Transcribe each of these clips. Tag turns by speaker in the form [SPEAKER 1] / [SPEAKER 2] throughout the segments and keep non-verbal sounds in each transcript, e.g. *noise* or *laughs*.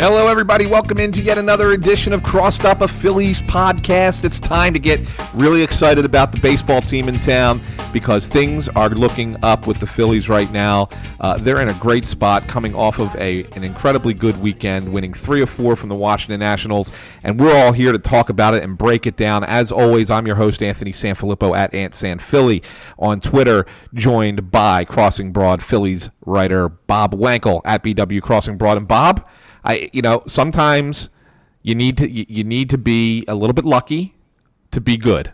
[SPEAKER 1] Hello, everybody. Welcome into yet another edition of Crossed Up a Phillies podcast. It's time to get really excited about the baseball team in town because things are looking up with the Phillies right now. Uh, they're in a great spot, coming off of a an incredibly good weekend, winning three or four from the Washington Nationals, and we're all here to talk about it and break it down. As always, I'm your host Anthony Sanfilippo at AntSanPhilly on Twitter, joined by Crossing Broad Phillies writer Bob Wankel at BW Crossing Broad. And Bob. I you know sometimes you need to you, need to be a little bit lucky to be good,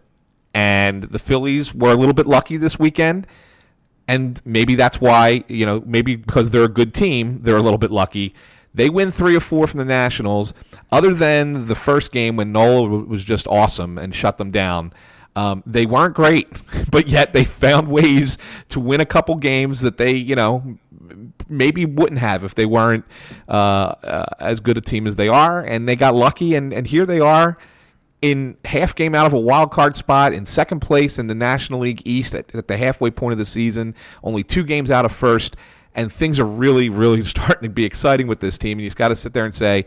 [SPEAKER 1] and the Phillies were a little bit lucky this weekend, and maybe that's why you know maybe because they're a good team they're a little bit lucky. They win three or four from the Nationals. Other than the first game when Nola was just awesome and shut them down. Um, they weren't great, *laughs* but yet they found ways to win a couple games that they, you know, maybe wouldn't have if they weren't uh, uh, as good a team as they are. And they got lucky, and, and here they are in half game out of a wild card spot in second place in the National League East at, at the halfway point of the season, only two games out of first. And things are really, really *laughs* starting to be exciting with this team. And you've got to sit there and say,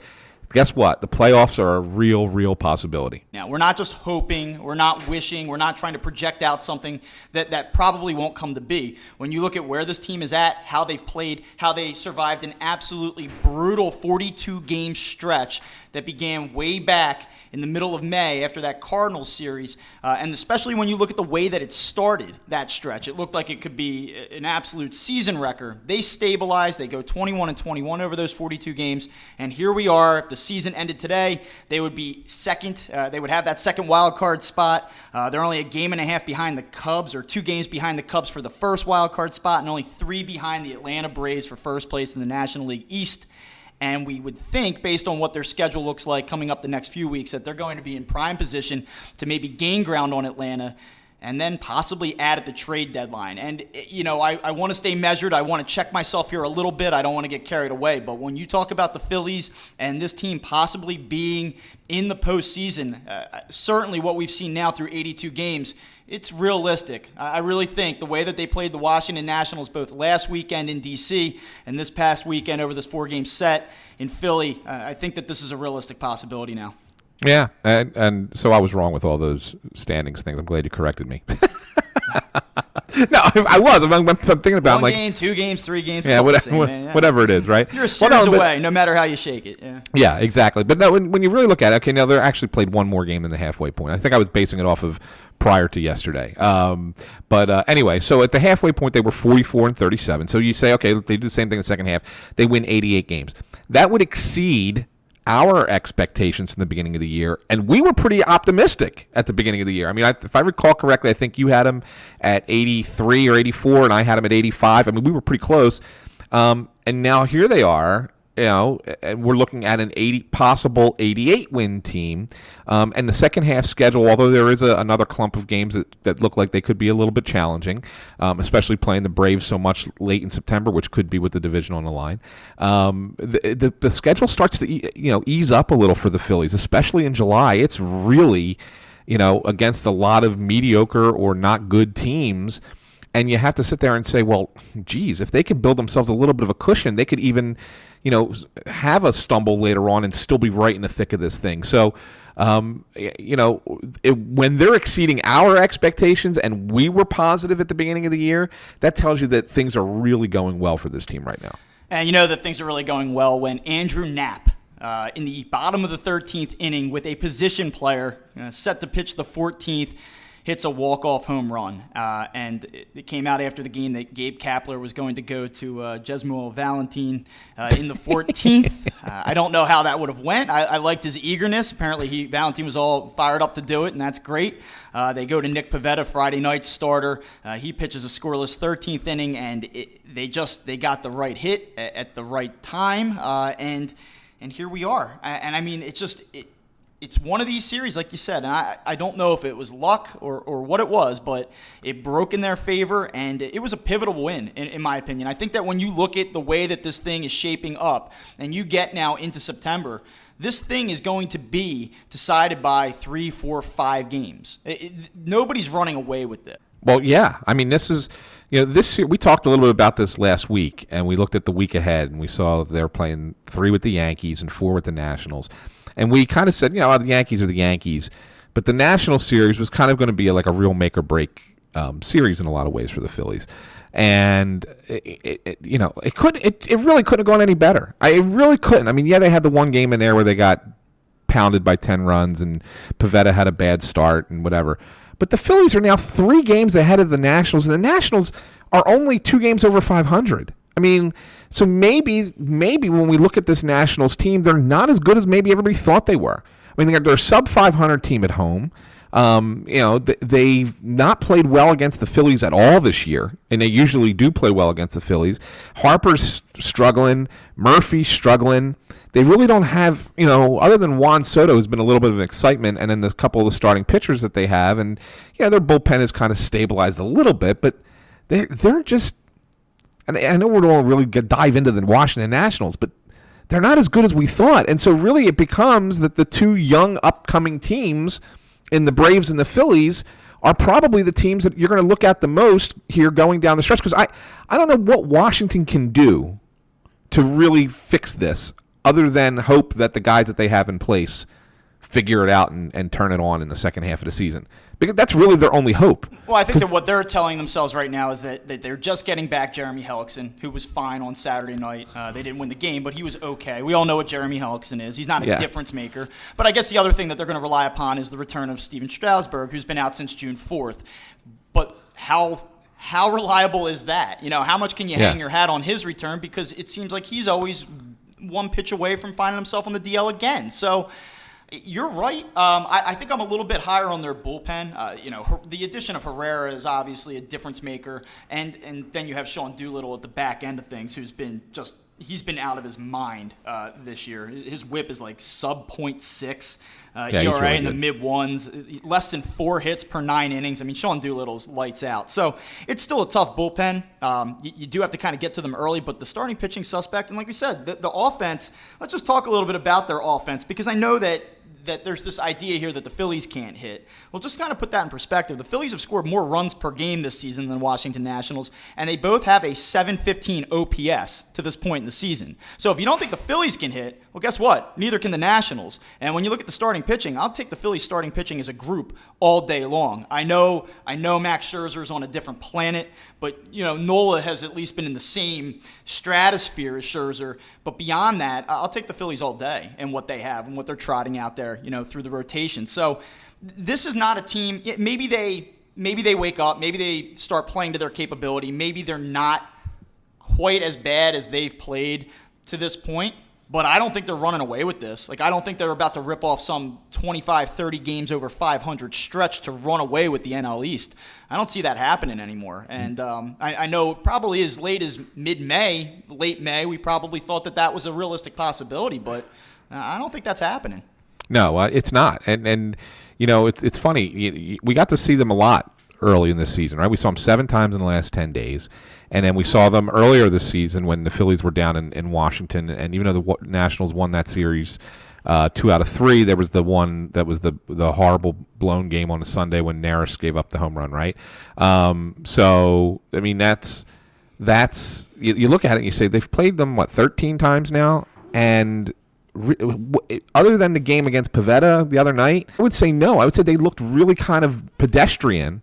[SPEAKER 1] guess what? The playoffs are a real, real possibility.
[SPEAKER 2] Now, we're not just hoping, we're not wishing, we're not trying to project out something that, that probably won't come to be. When you look at where this team is at, how they've played, how they survived an absolutely brutal 42 game stretch that began way back in the middle of May after that Cardinals series, uh, and especially when you look at the way that it started that stretch, it looked like it could be an absolute season wrecker. They stabilized, they go 21 and 21 over those 42 games, and here we are. The season ended today, they would be second. Uh, they would have that second wild card spot. Uh, they're only a game and a half behind the Cubs, or two games behind the Cubs for the first wild card spot, and only three behind the Atlanta Braves for first place in the National League East. And we would think, based on what their schedule looks like coming up the next few weeks, that they're going to be in prime position to maybe gain ground on Atlanta and then possibly add at the trade deadline. And, you know, I, I want to stay measured. I want to check myself here a little bit. I don't want to get carried away. But when you talk about the Phillies and this team possibly being in the postseason, uh, certainly what we've seen now through 82 games, it's realistic. I really think the way that they played the Washington Nationals both last weekend in D.C. and this past weekend over this four game set in Philly, uh, I think that this is a realistic possibility now.
[SPEAKER 1] Yeah, and and so I was wrong with all those standings things. I'm glad you corrected me. *laughs* no, I, I was. I'm, I'm, thinking about
[SPEAKER 2] One
[SPEAKER 1] like
[SPEAKER 2] game, two games, three games.
[SPEAKER 1] yeah,
[SPEAKER 2] it's all the
[SPEAKER 1] whatever,
[SPEAKER 2] same, yeah.
[SPEAKER 1] whatever it is, right?
[SPEAKER 2] You're a
[SPEAKER 1] Well, no,
[SPEAKER 2] series
[SPEAKER 1] but-
[SPEAKER 2] away, no matter how you shake it. Yeah.
[SPEAKER 1] Yeah, exactly. But no, when, when you really look at it, okay, now they're actually played one more game than the halfway point. I think I was basing it off of prior to yesterday. Um, but uh, anyway, so at the halfway point, they were 44 and 37. So you say, okay, they do the same thing in the second half. They win 88 games. That would exceed our expectations in the beginning of the year, and we were pretty optimistic at the beginning of the year. I mean, I, if I recall correctly, I think you had them at 83 or 84, and I had them at 85. I mean, we were pretty close. Um, and now here they are, you know, and we're looking at an 80 possible 88 win team. Um, and the second half schedule, although there is a, another clump of games that, that look like they could be a little bit challenging, um, especially playing the Braves so much late in September, which could be with the division on the line. Um, the, the the schedule starts to you know ease up a little for the Phillies, especially in July. It's really you know against a lot of mediocre or not good teams. And you have to sit there and say, well, geez, if they can build themselves a little bit of a cushion, they could even, you know, have a stumble later on and still be right in the thick of this thing. So, um, you know, it, when they're exceeding our expectations and we were positive at the beginning of the year, that tells you that things are really going well for this team right now.
[SPEAKER 2] And you know that things are really going well when Andrew Knapp, uh, in the bottom of the 13th inning with a position player uh, set to pitch the 14th, hits a walk-off home run. Uh, and it, it, came out after the game that Gabe Kapler was going to go to uh, Jesmuel Valentin uh, in the *laughs* 14th. uh, I don't know how that would have went. I, I, liked his eagerness. Apparently, he Valentin was all fired up to do it, and that's great. Uh, they go to Nick Pivetta, Friday night starter. Uh, he pitches a scoreless 13th inning, and it, they just they got the right hit at, at the right time, uh, and and here we are. And I mean, it's just. It, it's one of these series, like you said, and I, I don't know if it was luck or, or what it was, but it broke in their favor, and it was a pivotal win, in, in my opinion. I think that when you look at the way that this thing is shaping up, and you get now into September, this thing is going to be decided by three, four, five games. It, it, nobody's running away with it.
[SPEAKER 1] Well, yeah. I mean, this is, you know, this year, we talked a little bit about this last week, and we looked at the week ahead, and we saw they're playing three with the Yankees and four with the Nationals. And we kind of said, you know, the Yankees are the Yankees. But the National Series was kind of going to be like a real make or break um, series in a lot of ways for the Phillies. And it, it, it, you know, it could it, it really couldn't have gone any better. I it really couldn't. I mean, yeah, they had the one game in there where they got pounded by ten runs, and Pivetta had a bad start and whatever. But the Phillies are now three games ahead of the Nationals, and the Nationals are only two games over 500. I mean, so maybe maybe when we look at this Nationals team, they're not as good as maybe everybody thought they were. I mean, they're, they're a sub 500 team at home. Um, you know, they've not played well against the Phillies at all this year, and they usually do play well against the Phillies. Harper's struggling, Murphy's struggling. They really don't have, you know, other than Juan Soto, who's been a little bit of an excitement, and then the couple of the starting pitchers that they have, and yeah, their bullpen has kind of stabilized a little bit, but they're they're just. And I know we don't really dive into the Washington Nationals, but they're not as good as we thought, and so really it becomes that the two young upcoming teams in the Braves and the Phillies are probably the teams that you're going to look at the most here going down the stretch because I, I don't know what Washington can do to really fix this other than hope that the guys that they have in place figure it out and, and turn it on in the second half of the season. Because that's really their only hope.
[SPEAKER 2] Well, I think that what they're telling themselves right now is that, that they're just getting back Jeremy Hellickson, who was fine on Saturday night. Uh, they didn't win the game, but he was okay. We all know what Jeremy Hellickson is. He's not a yeah. difference maker. But I guess the other thing that they're going to rely upon is the return of Stephen Strasburg, who's been out since June 4th. But how how reliable is that? You know, how much can you yeah. hang your hat on his return? Because it seems like he's always one pitch away from finding himself on the DL again. So you're right. Um, I, I, think I'm a little bit higher on their bullpen. Uh, you know, the addition of Herrera is obviously a difference maker, and and then you have Sean Doolittle at the back end of things, who's been just he's been out of his mind uh, this year. His WHIP is like sub six. Uh, yeah, ERA really in the mid ones, less than four hits per nine innings. I mean, Sean Doolittle's lights out. So it's still a tough bullpen. Um, you, you, do have to kind of get to them early, but the starting pitching suspect, and like we said, the, the offense. Let's just talk a little bit about their offense because I know that that there's this idea here that the Phillies can't hit. Well, just kind of put that in perspective. The Phillies have scored more runs per game this season than Washington Nationals, and they both have a 715 OPS to this point in the season. So if you don't think the Phillies can hit, well, guess what? Neither can the Nationals. And when you look at the starting pitching, I'll take the Phillies starting pitching as a group all day long. I know, I know Max Scherzer is on a different planet, but you know Nola has at least been in the same stratosphere as Scherzer. But beyond that, I'll take the Phillies all day and what they have and what they're trotting out there, you know, through the rotation. So this is not a team. Maybe they maybe they wake up. Maybe they start playing to their capability. Maybe they're not quite as bad as they've played to this point. But I don't think they're running away with this. Like, I don't think they're about to rip off some 25, 30 games over 500 stretch to run away with the NL East. I don't see that happening anymore. And um, I, I, know probably as late as mid May, late May, we probably thought that that was a realistic possibility, but I don't think that's happening.
[SPEAKER 1] No, uh, it's not. And, and you know, it's, it's funny. We got to see them a lot early in this season, right? We saw them seven times in the last 10 days. And then we saw them earlier this season when the Phillies were down in, in Washington. And even though the Nationals won that series uh, two out of three, there was the one that was the the horrible blown game on a Sunday when Neris gave up the home run, right? Um, so, I mean, that's that's you, you look at it and you say they've played them what 13 times now and other than the game against Pivetta the other night, I would say no. I would say they looked really kind of pedestrian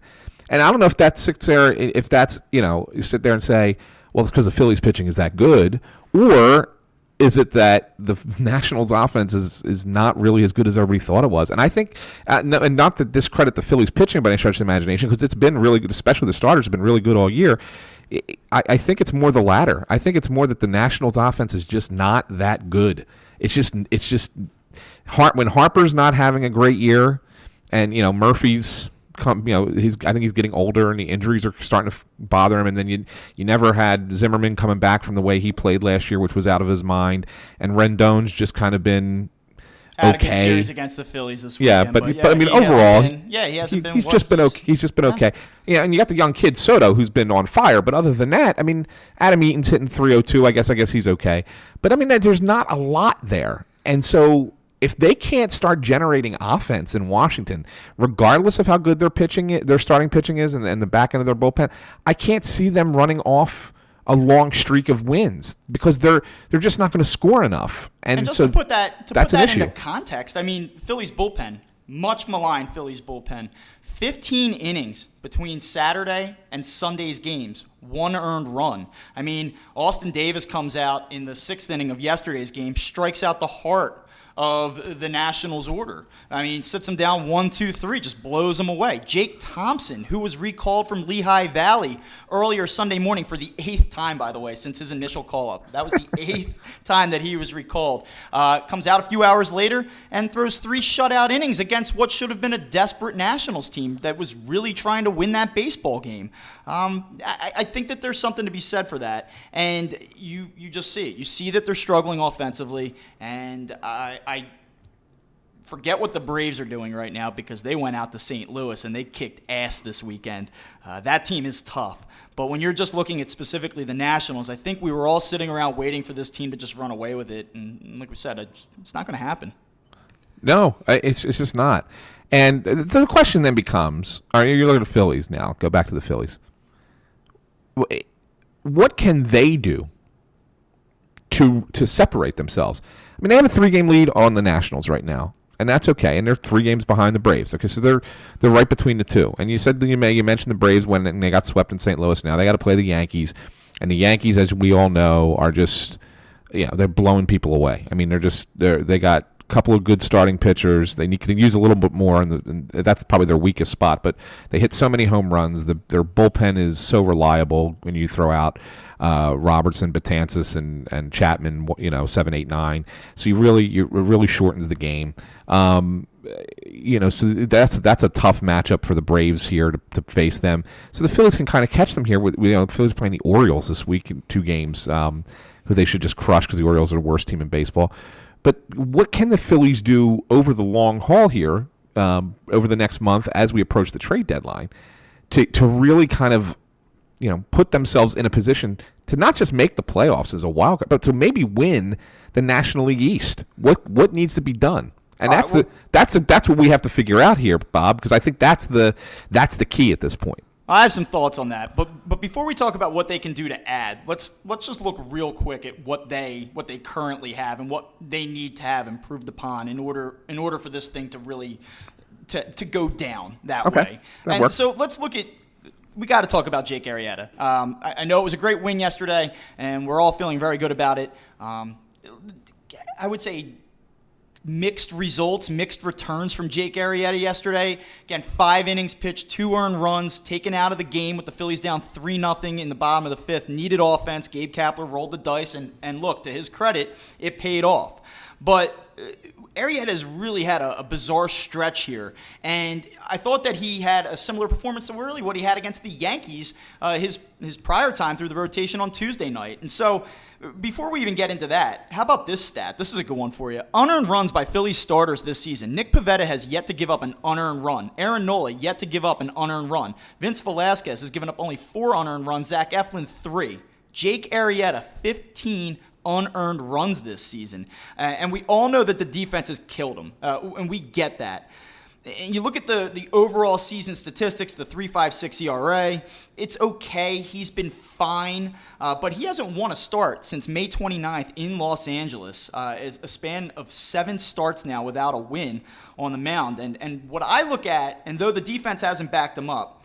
[SPEAKER 1] and I don't know if that sits there, if that's, you know, you sit there and say, well, it's because the Phillies pitching is that good, or is it that the *laughs* Nationals offense is is not really as good as everybody thought it was? And I think, uh, and not to discredit the Phillies pitching by any stretch of the imagination, because it's been really good, especially the starters have been really good all year. I, I think it's more the latter. I think it's more that the Nationals offense is just not that good. It's just it's just when Harper's not having a great year, and you know Murphy's come, you know, he's I think he's getting older and the injuries are starting to bother him. And then you you never had Zimmerman coming back from the way he played last year, which was out of his mind. And Rendon's just kind of been okay.
[SPEAKER 2] series against the Phillies this
[SPEAKER 1] yeah. But,
[SPEAKER 2] but, yeah,
[SPEAKER 1] but I mean, overall,
[SPEAKER 2] been, yeah, he hasn't
[SPEAKER 1] he,
[SPEAKER 2] been.
[SPEAKER 1] He's just been okay. He's just been okay. Yeah, and you got the young kid Soto who's been on fire. But other than that, I mean, Adam Eaton's hitting 302. I guess I guess he's okay. But I mean, there's not a lot there, and so if they can't start generating offense in Washington, regardless of how good their pitching, their starting pitching is, and, and the back end of their bullpen, I can't see them running off a long streak of wins because they're they're just not going to score enough. And,
[SPEAKER 2] and just
[SPEAKER 1] so
[SPEAKER 2] to put that to
[SPEAKER 1] that's
[SPEAKER 2] put that
[SPEAKER 1] an issue.
[SPEAKER 2] into context, I mean Phillies bullpen, much maligned Phillies bullpen, 15 innings between Saturday and Sunday's games, one earned run. I mean Austin Davis comes out in the sixth inning of yesterday's game, strikes out the heart of the Nationals' order. I mean, sits them down one, two, three, just blows them away. Jake Thompson, who was recalled from Lehigh Valley earlier Sunday morning for the eighth time, by the way, since his initial call up. That was the *laughs* eighth time that he was recalled. Uh, comes out a few hours later and throws three shutout innings against what should have been a desperate Nationals team that was really trying to win that baseball game. Um, I, I think that there's something to be said for that. And you, you just see it. You see that they're struggling offensively. And I, I forget what the Braves are doing right now because they went out to St. Louis and they kicked ass this weekend. Uh, that team is tough. But when you're just looking at specifically the Nationals, I think we were all sitting around waiting for this team to just run away with it. And like we said, it's, not going to happen.
[SPEAKER 1] No, it's, it's just not. And so the question then becomes: Are you looking at the Phillies now? Go back to the Phillies. What can they do to to separate themselves? I mean, they have a three game lead on the Nationals right now, and that's okay. And they're three games behind the Braves. Okay, so they're they're right between the two. And you said you mentioned the Braves when they got swept in St. Louis. Now they got to play the Yankees, and the Yankees, as we all know, are just yeah they're blowing people away. I mean, they're just they're they got couple of good starting pitchers. They need to use a little bit more, and, and that's probably their weakest spot. But they hit so many home runs. The, their bullpen is so reliable when you throw out uh, Robertson, Betances, and and Chapman. You know, seven, eight, nine. So you really you, really shortens the game. Um, you know, so that's that's a tough matchup for the Braves here to, to face them. So the Phillies can kind of catch them here. With you know, the Phillies playing the Orioles this week in two games, um, who they should just crush because the Orioles are the worst team in baseball. But what can the Phillies do over the long haul here, um, over the next month as we approach the trade deadline, to to really kind of you know put themselves in a position to not just make the playoffs as a wild card, but to maybe win the National League East. What what needs to be done? And that's right, well, the that's a, that's what we have to figure out here, Bob, because I think that's the that's the key at this point.
[SPEAKER 2] I have some thoughts on that, but but before we talk about what they can do to add, let's let's just look real quick at what they what they currently have and what they need to have improved upon in order in order for this thing to really to, to go down that
[SPEAKER 1] okay.
[SPEAKER 2] way.
[SPEAKER 1] That
[SPEAKER 2] and
[SPEAKER 1] works.
[SPEAKER 2] so let's look at we got to talk about Jake Arrieta. Um, I, I, know it was a great win yesterday, and we're all feeling very good about it. Um, I would say mixed results, mixed returns from Jake Arrieta yesterday. Again, five innings pitched, two earned runs, taken out of the game with the Phillies down 3 0 in the bottom of the fifth. Needed offense. Gabe Kapler rolled the dice, and, and look, to his credit, it paid off. But uh, Arrieta has really had a, a, bizarre stretch here, and I thought that he had a similar performance to really what he had against the Yankees uh, his his prior time through the rotation on Tuesday night. And so, before we even get into that, how about this stat? This is a good one for you. Unearned runs by Phillies starters this season. Nick Pivetta has yet to give up an unearned run. Aaron Nola yet to give up an unearned run. Vince Velasquez has given up only four unearned runs. Zach Eflin three. Jake Arrieta, 15 unearned runs this season. Uh, and we all know that the defense has killed him, uh, and we get that. And you look at the, the overall season statistics, the 3.56 ERA, it's okay. He's been fine, uh, but he hasn't won a start since May 29th in Los Angeles. Uh, a span of seven starts now without a win on the mound. And, and what I look at, and though the defense hasn't backed him up,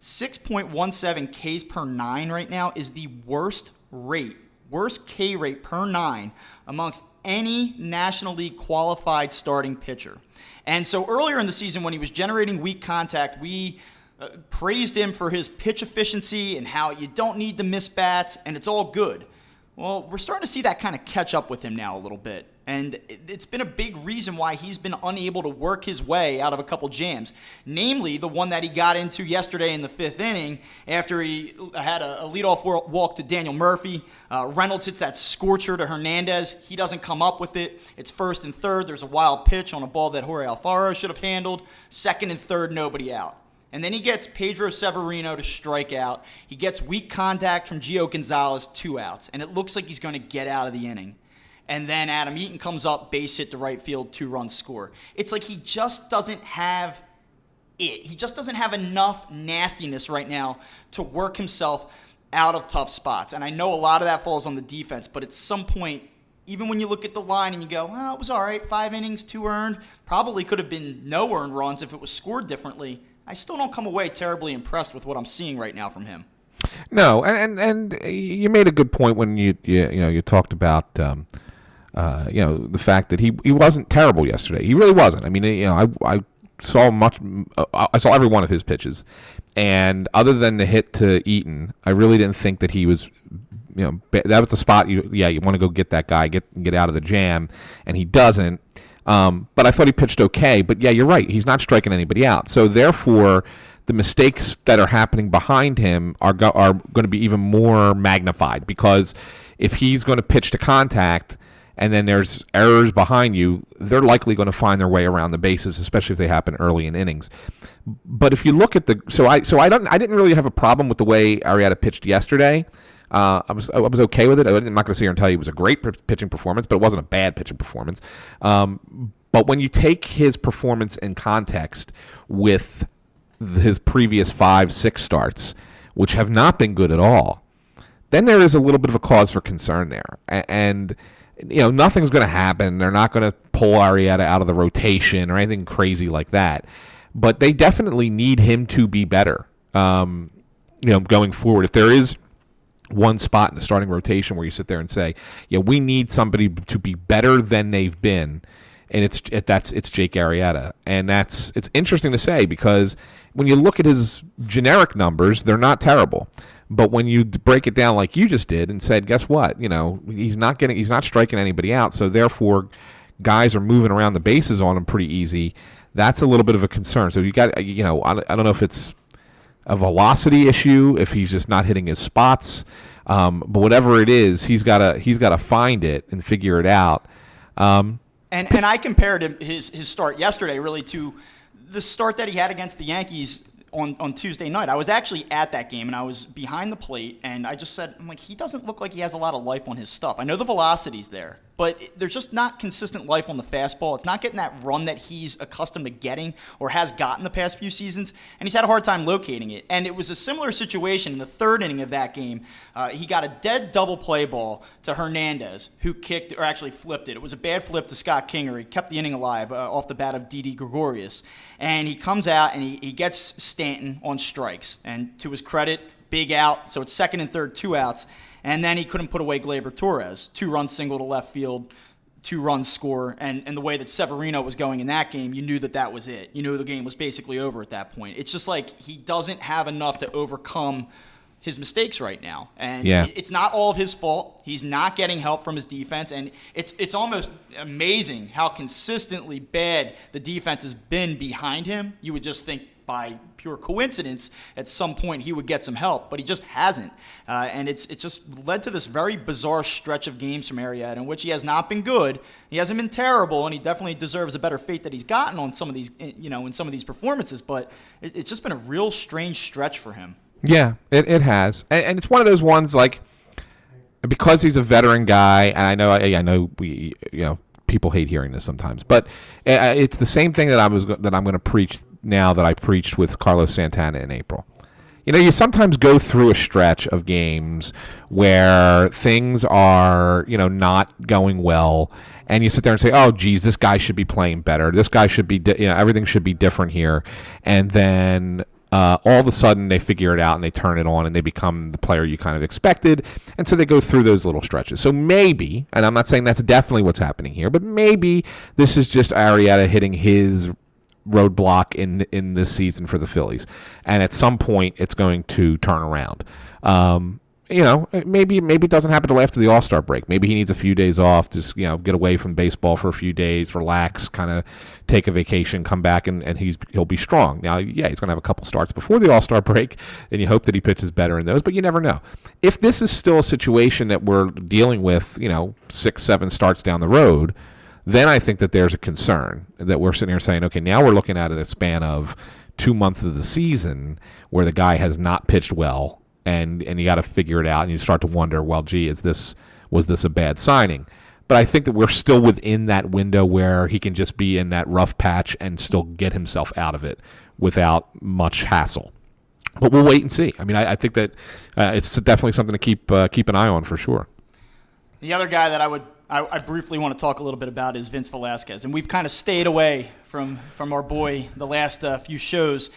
[SPEAKER 2] 6.17 Ks per nine right now is the worst rate worst K rate per nine amongst any National League qualified starting pitcher. And so earlier in the season, when he was generating weak contact, we uh, praised him for his pitch efficiency and how you don't need to miss bats and it's all good. Well, we're starting to see that kind of catch up with him now a little bit. And it's been a big reason why he's been unable to work his way out of a couple jams. Namely, the one that he got into yesterday in the fifth inning after he had a, leadoff walk to Daniel Murphy. Uh, Reynolds hits that scorcher to Hernandez. He doesn't come up with it. It's first and third. There's a wild pitch on a ball that Jorge Alfaro should have handled. Second and third, nobody out. And then he gets Pedro Severino to strike out. He gets weak contact from Gio Gonzalez, two outs. And it looks like he's going to get out of the inning. And then Adam Eaton comes up, base hit to right field, two run score. It's like he just doesn't have it. He just doesn't have enough nastiness right now to work himself out of tough spots. And I know a lot of that falls on the defense, but at some point, even when you look at the line and you go, well, it was all right, five innings, two earned, probably could have been no earned runs if it was scored differently. I still don't come away terribly impressed with what I'm seeing right now from him.
[SPEAKER 1] No, and and, and you made a good point when you you, you know you talked about. Um, uh, you know the fact that he he wasn't terrible yesterday. He really wasn't. I mean, you know, I I saw much. Uh, I saw every one of his pitches, and other than the hit to Eaton, I really didn't think that he was. You know, that was the spot. You yeah, you want to go get that guy, get get out of the jam, and he doesn't. Um, but I thought he pitched okay. But yeah, you're right. He's not striking anybody out. So therefore, the mistakes that are happening behind him are go- are going to be even more magnified because if he's going to pitch to contact and then there's errors behind you, they're likely going to find their way around the bases, especially if they happen early in innings. But if you look at the so I so I don't I didn't really have a problem with the way Arrieta pitched yesterday. Uh, I was I was okay with it. I'm not going to sit here and tell you it was a great pitching performance, but it wasn't a bad pitching performance. Um, but when you take his performance in context with his previous five, six starts, which have not been good at all, then there is a little bit of a cause for concern there. And, you know, nothing's going to happen. They're not going to pull Arrieta out of the rotation or anything crazy like that. But they definitely need him to be better, um, you know, going forward. If there is one spot in the starting rotation where you sit there and say, yeah, we need somebody to be better than they've been and it's it, that's it's Jake Arrieta, and that's it's interesting to say because when you look at his generic numbers, they're not terrible. But when you break it down like you just did and said, guess what? You know, he's not getting, he's not striking anybody out. So therefore, guys are moving around the bases on him pretty easy. That's a little bit of a concern. So you got, you know, I, I don't know if it's a velocity issue, if he's just not hitting his spots. Um, but whatever it is, he's got to he's got to find it and figure it out. Um,
[SPEAKER 2] and and I compared his his start yesterday really to the start that he had against the Yankees on, on Tuesday night. I was actually at that game and I was behind the plate and I just said, I'm like, he doesn't look like he has a lot of life on his stuff. I know the velocity's there, but there's just not consistent life on the fastball. It's not getting that run that he's accustomed to getting or has gotten the past few seasons, and he's had a hard time locating it. And it was a similar situation in the third inning of that game. Uh, he got a dead double play ball to Hernandez, who kicked or actually flipped it. It was a bad flip to Scott Kingery. He kept the inning alive uh, off the bat of Didi Gregorius. And he comes out and he, he gets Stanton on strikes. And to his credit, big out. So it's second and third, two outs. And then he couldn't put away Gleyber Torres. Two run single to left field, two runs score. And, and the way that Severino was going in that game, you knew that that was it. You knew the game was basically over at that point. It's just like he doesn't have enough to overcome his mistakes right now. And
[SPEAKER 1] yeah.
[SPEAKER 2] it's not all of his fault. He's not getting help from his defense. And it's, it's almost amazing how consistently bad the defense has been behind him. You would just think by pure coincidence, at some point he would get some help, but he just hasn't. Uh, and it's it's just led to this very bizarre stretch of games from Arrieta in which he has not been good. He hasn't been terrible, and he definitely deserves a better fate that he's gotten on some of these, you know, in some of these performances. But it, it's just been a real strange stretch for him.
[SPEAKER 1] Yeah, it, it has, and, and it's one of those ones like because he's a veteran guy, and I know I, I know we you know people hate hearing this sometimes, but uh, it's the same thing that I was that I'm going to preach now that I preached with Carlos Santana in April. You know, you sometimes go through a stretch of games where things are, you know, not going well, and you sit there and say, "Oh, geez, this guy should be playing better. This guy should be, di- you know, everything should be different here." And then uh, all of a sudden they figure it out and they turn it on and they become the player you kind of expected. And so they go through those little stretches. So maybe, and I'm not saying that's definitely what's happening here, but maybe this is just Arrieta hitting his roadblock in in this season for the Phillies, and at some point it's going to turn around. Um, you know, eh, maybe maybe it doesn't happen until after the All Star break. Maybe he needs a few days off, just you know, get away from baseball for a few days, relax, kind of take a vacation, come back, and, and he's he'll be strong. Now, yeah, he's going to have a couple starts before the All Star *laughs* break, and you hope that he pitches better in those, but you never know. If this is still a situation that we're dealing with, you know, six, seven starts down the road, then I think that there's a concern that we're sitting here saying, okay, now we're looking at a span of two months of the season where the guy has not pitched well and and you got to figure it out, and you start to wonder, well, gee, is this was this a bad signing? But I think that we're still within that window where he can just be in that rough patch and still get himself out of it without much hassle. But we'll wait and see. I mean, I, I think that uh, it's definitely something to keep uh, keep an eye on for sure.
[SPEAKER 2] The other guy that I would I, I, briefly want to talk a little bit about is Vince Velasquez, and we've kind of stayed away from from our boy the last uh, few shows.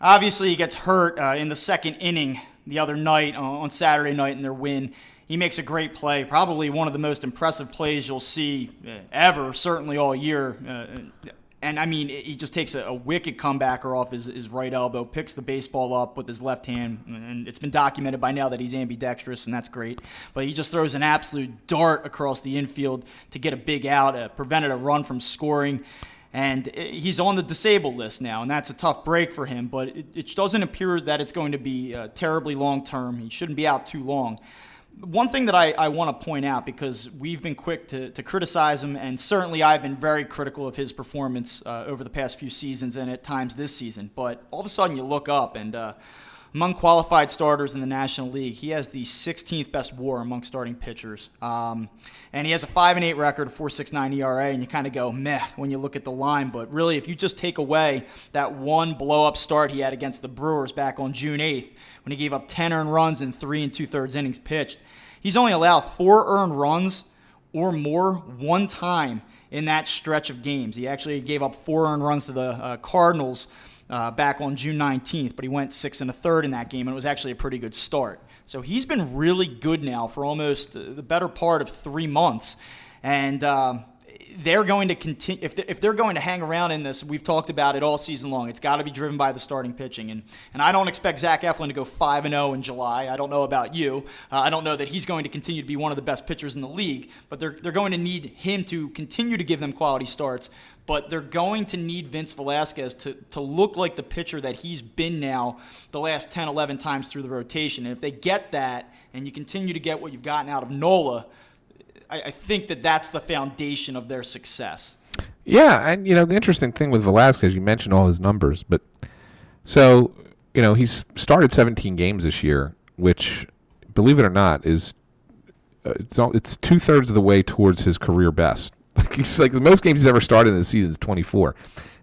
[SPEAKER 2] Obviously, he gets hurt uh, in the second inning the other night uh, on Saturday night in their win. He makes a great play, probably one of the most impressive plays you'll see uh, ever, certainly all year. Uh, and I mean, he just takes a, a wicked comebacker off his, his, right elbow, picks the baseball up with his left hand, and it's been documented by now that he's ambidextrous, and that's great. But he just throws an absolute dart across the infield to get a big out, uh, prevented a run from scoring and he's on the disabled list now, and that's a tough break for him. But it, it doesn't appear that it's going to be uh, terribly long term. He shouldn't be out too long. One thing that I, I want to point out, because we've been quick to, to criticize him, and certainly I've been very critical of his performance uh, over the past few seasons and at times this season. But all of a sudden you look up and uh, among qualified starters in the National League, he has the 16th best WAR among starting pitchers, um, and he has a five and eight record, a 4.69 ERA. And you kind of go meh when you look at the line, but really, if you just take away that one blow up start he had against the Brewers back on June 8th, when he gave up 10 earned runs in three and two thirds innings pitched, he's only allowed four earned runs or more one time in that stretch of games. He actually gave up four earned runs to the uh, Cardinals uh, back on June 19th, but he went six and a third in that game, and it was actually a pretty good start. So he's been really good now for almost the better part of three months, and um, they're going to continue if if they're going to hang around in this. We've talked about it all season long. It's got to be driven by the starting pitching, and and I don't expect Zach Eflin to go five and zero oh in July. I don't know about you. Uh, I don't know that he's going to continue to be one of the best pitchers in the league, but they're they're going to need him to continue to give them quality starts but they're going to need Vince Velasquez to, to look like the pitcher that he's been now the last 10, 11 times through the rotation. And if they get that and you continue to get what you've gotten out of Nola, I, I think that that's the foundation of their success.
[SPEAKER 1] Yeah, and you know the interesting thing with Velasquez, you mentioned all his numbers, but so you know he's started 17 games this year, which, believe it or not, is uh, it's all, it's two thirds of the way towards his career best. Like he's like the most games he's ever started in the season is 24,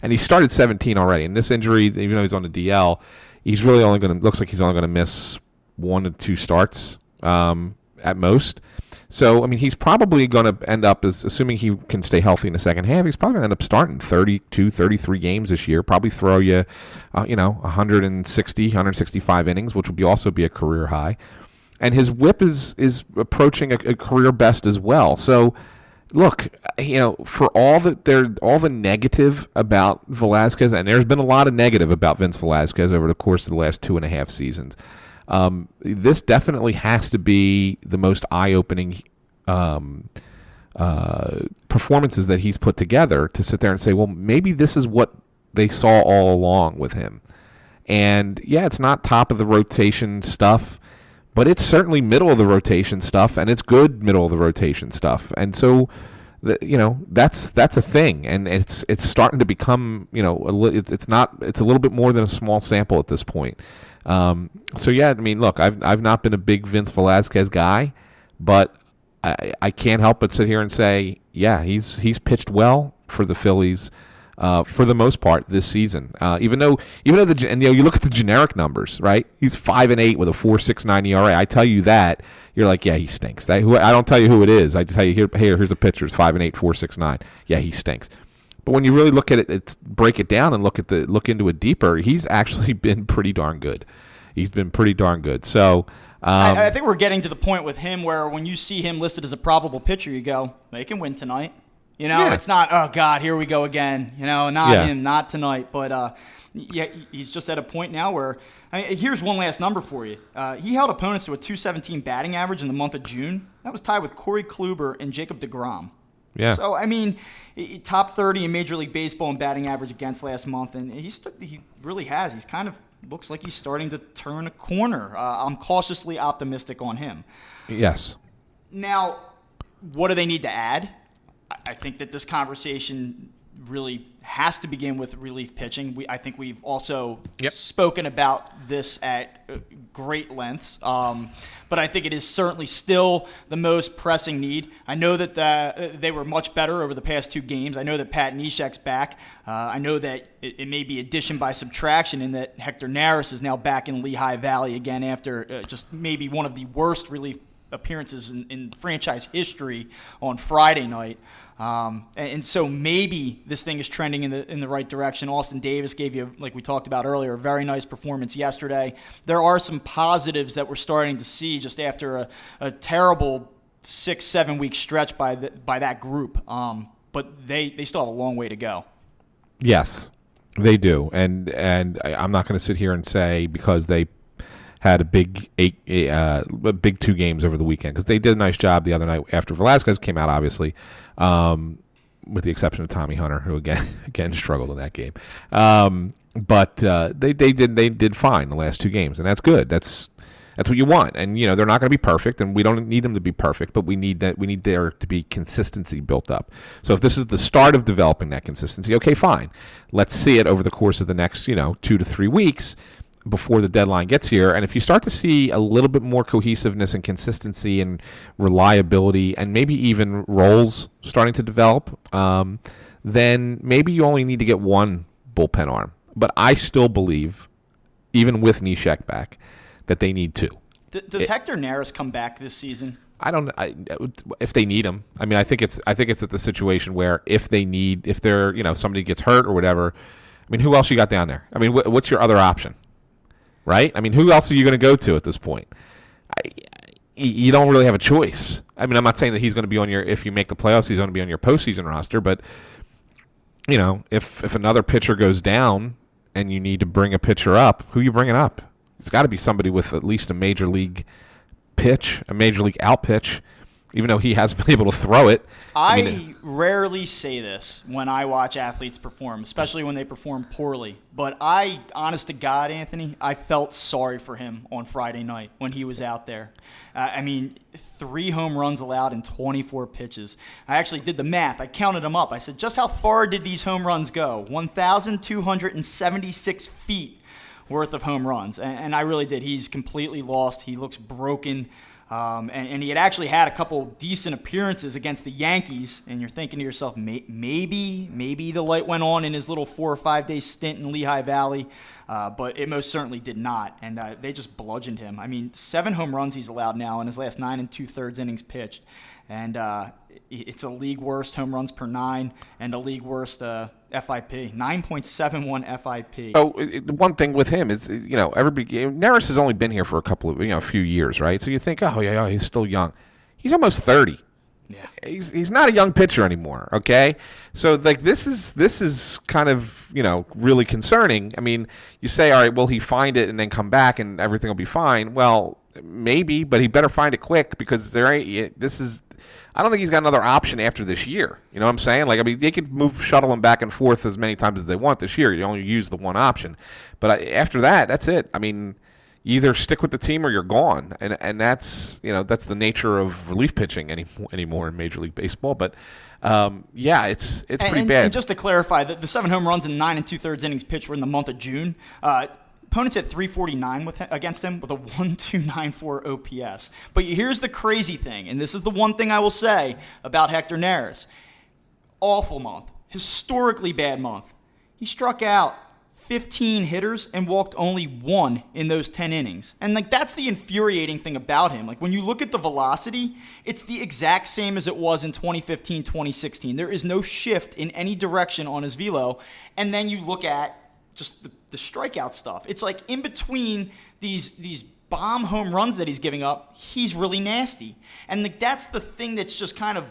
[SPEAKER 1] and he started 17 already. And this injury, even though he's on the DL, he's really only going to looks like he's only going to miss one to two starts um, at most. So I mean, he's probably going to end up as assuming he can stay healthy in the second half. He's probably going to end up starting 32, 33 games this year. Probably throw you, uh, you know, 160, 165 innings, which would be also be a career high. And his WHIP is is approaching a, a career best as well. So look, you know, for all that there, all the negative about Velasquez, and there's been a lot of negative about Vince Velasquez over the course of the last two and a half seasons. Um, this definitely has to be the most eye-opening um, uh, performances that he's put together to sit there and say, well, maybe this is what they saw all along with him. And yeah, it's not top of the rotation stuff but it's certainly middle of the rotation stuff, and it's good middle of the rotation stuff. And so, the, you know, that's that's a thing, and it's it's starting to become, you know, it's it's not it's a little bit more than a small sample at this point. Um, so yeah, I mean, look, I've I've not been a big Vince Velasquez guy, but I, I can't help but sit here and say, yeah, he's he's pitched well for the Phillies uh, for the most part this season. Uh, even though, even though the and you know you look at the generic numbers, right? He's five and eight with a four six nine ERA. I tell you that you're like, yeah, he stinks. That, I don't tell you who it is. I tell you here, here here's a pitcher. It's five and eight, four six nine. Yeah, he stinks. But when you really look at it, break it down and look at the look into it deeper. He's actually *laughs* been pretty darn good. He's been pretty darn good. So. Um,
[SPEAKER 2] I, I, think we're getting to the point with him where when you see him listed as a probable pitcher, you go, they can win tonight. You know, yeah. it's not, oh, God, here we go again. You know, not yeah. him, not tonight. But uh, yeah, he's just at a point now where I mean, here's one last number for you. Uh, he held opponents to a 217 batting average in the month of June. That was tied with Corey Kluber and Jacob DeGrom.
[SPEAKER 1] Yeah.
[SPEAKER 2] So I mean, top 30 in Major League Baseball in batting average against last month, and he's he really has. He's kind of looks like he's starting to turn a corner. Uh, I'm cautiously optimistic on him.
[SPEAKER 1] Yes.
[SPEAKER 2] Now, what do they need to add? I think that this conversation really has to begin with relief pitching. We, I think we've also
[SPEAKER 1] yep.
[SPEAKER 2] spoken about this at uh, great lengths, um, but I think it is certainly still the most pressing need. I know that the, uh, they were much better over the past two games. I know that Pat Neshek's back. Uh, I know that it, it, may be addition by subtraction in that Hector Neris is now back in Lehigh Valley again after uh, just maybe one of the worst relief appearances in, in franchise history on Friday night. Um, and, and, so maybe this thing is trending in the in the right direction. Austin Davis gave you, like we talked about earlier, a very nice performance yesterday. There are some positives that we're starting to see just after a, a terrible six seven week stretch by the, by that group. Um, but they they still have a long way to go.
[SPEAKER 1] Yes, they do, and and I'm not going to sit here and say because they had a big eight, uh, big two games over the weekend because they did a nice job the other night after Velasquez came out, obviously um, with the exception of Tommy Hunter, who again *laughs* again struggled in that game. Um, but uh, they they did they did fine the last two games, and that's good. That's that's what you want. And you know they're not going to be perfect, and we don't need them to be perfect, but we need that we need there to be consistency built up. So if this is the start of developing that consistency, okay, fine. Let's see it over the course of the next you know two to three weeks before the deadline gets here. And if you start to see a little bit more cohesiveness and consistency and reliability, and maybe even roles starting to develop, um, then maybe you only need to get one bullpen arm. But I still believe, even with Neshek back, that they need two.
[SPEAKER 2] D- does it, Hector Neris come back this season?
[SPEAKER 1] I don't. I, if they need him, I mean, I think it's. I think it's at the situation where if they need, if they're, you know, somebody gets hurt or whatever. I mean, who else you got down there? I mean, wh- what's your other option? Right? I mean, who else are you going to go to at this point? I, you don't really have a choice. I mean, I'm not saying that he's going to be on your if you make the playoffs, he's going to be on your postseason roster, but you know, if if another pitcher goes down and you need to bring a pitcher up, who you bringing up? It's got to be somebody with at least a major league pitch, a major league out pitch even though he hasn't *laughs* been able to throw it.
[SPEAKER 2] I, I mean, rarely say this when I watch athletes perform, especially when they perform poorly. But I, honest to God, Anthony, I felt sorry for him on Friday night when he was out there. Uh, I mean, three home runs allowed in 24 pitches. I actually did the math. I counted them up. I said, just how far did these home runs go? 1,276 feet worth of home runs. And, and I really did. He's completely lost. He looks broken. Um, and, and, he had actually had a couple decent appearances against the Yankees, and you're thinking to yourself, may, maybe, maybe the light went on in his little four or five day stint in Lehigh Valley, uh, but it most certainly did not, and uh, they just bludgeoned him. I mean, seven home runs he's allowed now in his last nine and two thirds innings pitched, and uh, it's a league worst home runs per nine and a league worst uh, FIP, 9.71 FIP.
[SPEAKER 1] Oh, the one thing with him is, you know, everybody, Neris has only been here for a couple of, you know, a few years, right? So you think, oh, yeah, yeah he's still young. He's almost 30.
[SPEAKER 2] Yeah.
[SPEAKER 1] He's, he's not a young pitcher anymore, okay? So like this is this is kind of, you know, really concerning. I mean, you say, all right, will he find it and then come back and everything will be fine? Well, maybe, but he better find it quick because there ain't this is I don't think he's got another option after this year. You know what I'm saying? Like, I mean, they could move, shuttle him back and forth as many times as they want this year. You only use the one option. But after that, that's it. I mean, you either stick with the team or you're gone, and and that's you know that's the nature of relief pitching any, anymore in Major League Baseball. But um, yeah, it's it's pretty
[SPEAKER 2] and,
[SPEAKER 1] bad.
[SPEAKER 2] And just to clarify, the, the seven home runs and nine and two thirds innings pitched were in the month of June. Uh, Opponents at 349 with against him with a *laughs* 1294 OPS. But here's the crazy thing, and this is the one thing I will say about Hector Neris. Awful month, historically bad month. He struck out 15 hitters and walked only one in those 10 innings. And like that's the infuriating thing about him. Like when you look at the velocity, it's the exact same as it was in 2015, 2016. There is no shift in any direction on his velo. And then you look at just the, the strikeout stuff. It's like in between these these bomb home runs that he's giving up, he's really nasty. And like that's the thing that's just kind of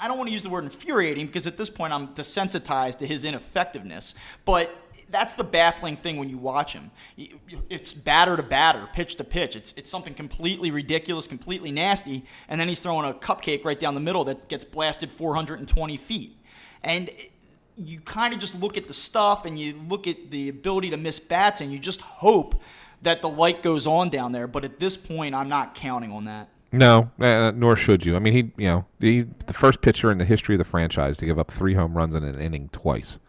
[SPEAKER 2] I don't want to use the word infuriating because at this point I'm desensitized to his ineffectiveness. But that's the baffling thing when you watch him. It's batter to batter, pitch to pitch. It's it's something completely ridiculous, completely nasty, and then he's throwing a cupcake right down the middle that gets blasted 420 feet. And you kind of just look at the stuff and you look at the ability to miss bats, and you just hope that the light goes on down there. But at this point, I'm not counting on that.
[SPEAKER 1] No, uh, nor should you. I mean, he, you know, he's the first pitcher in the history of the franchise to give up three home runs in an inning twice. *laughs*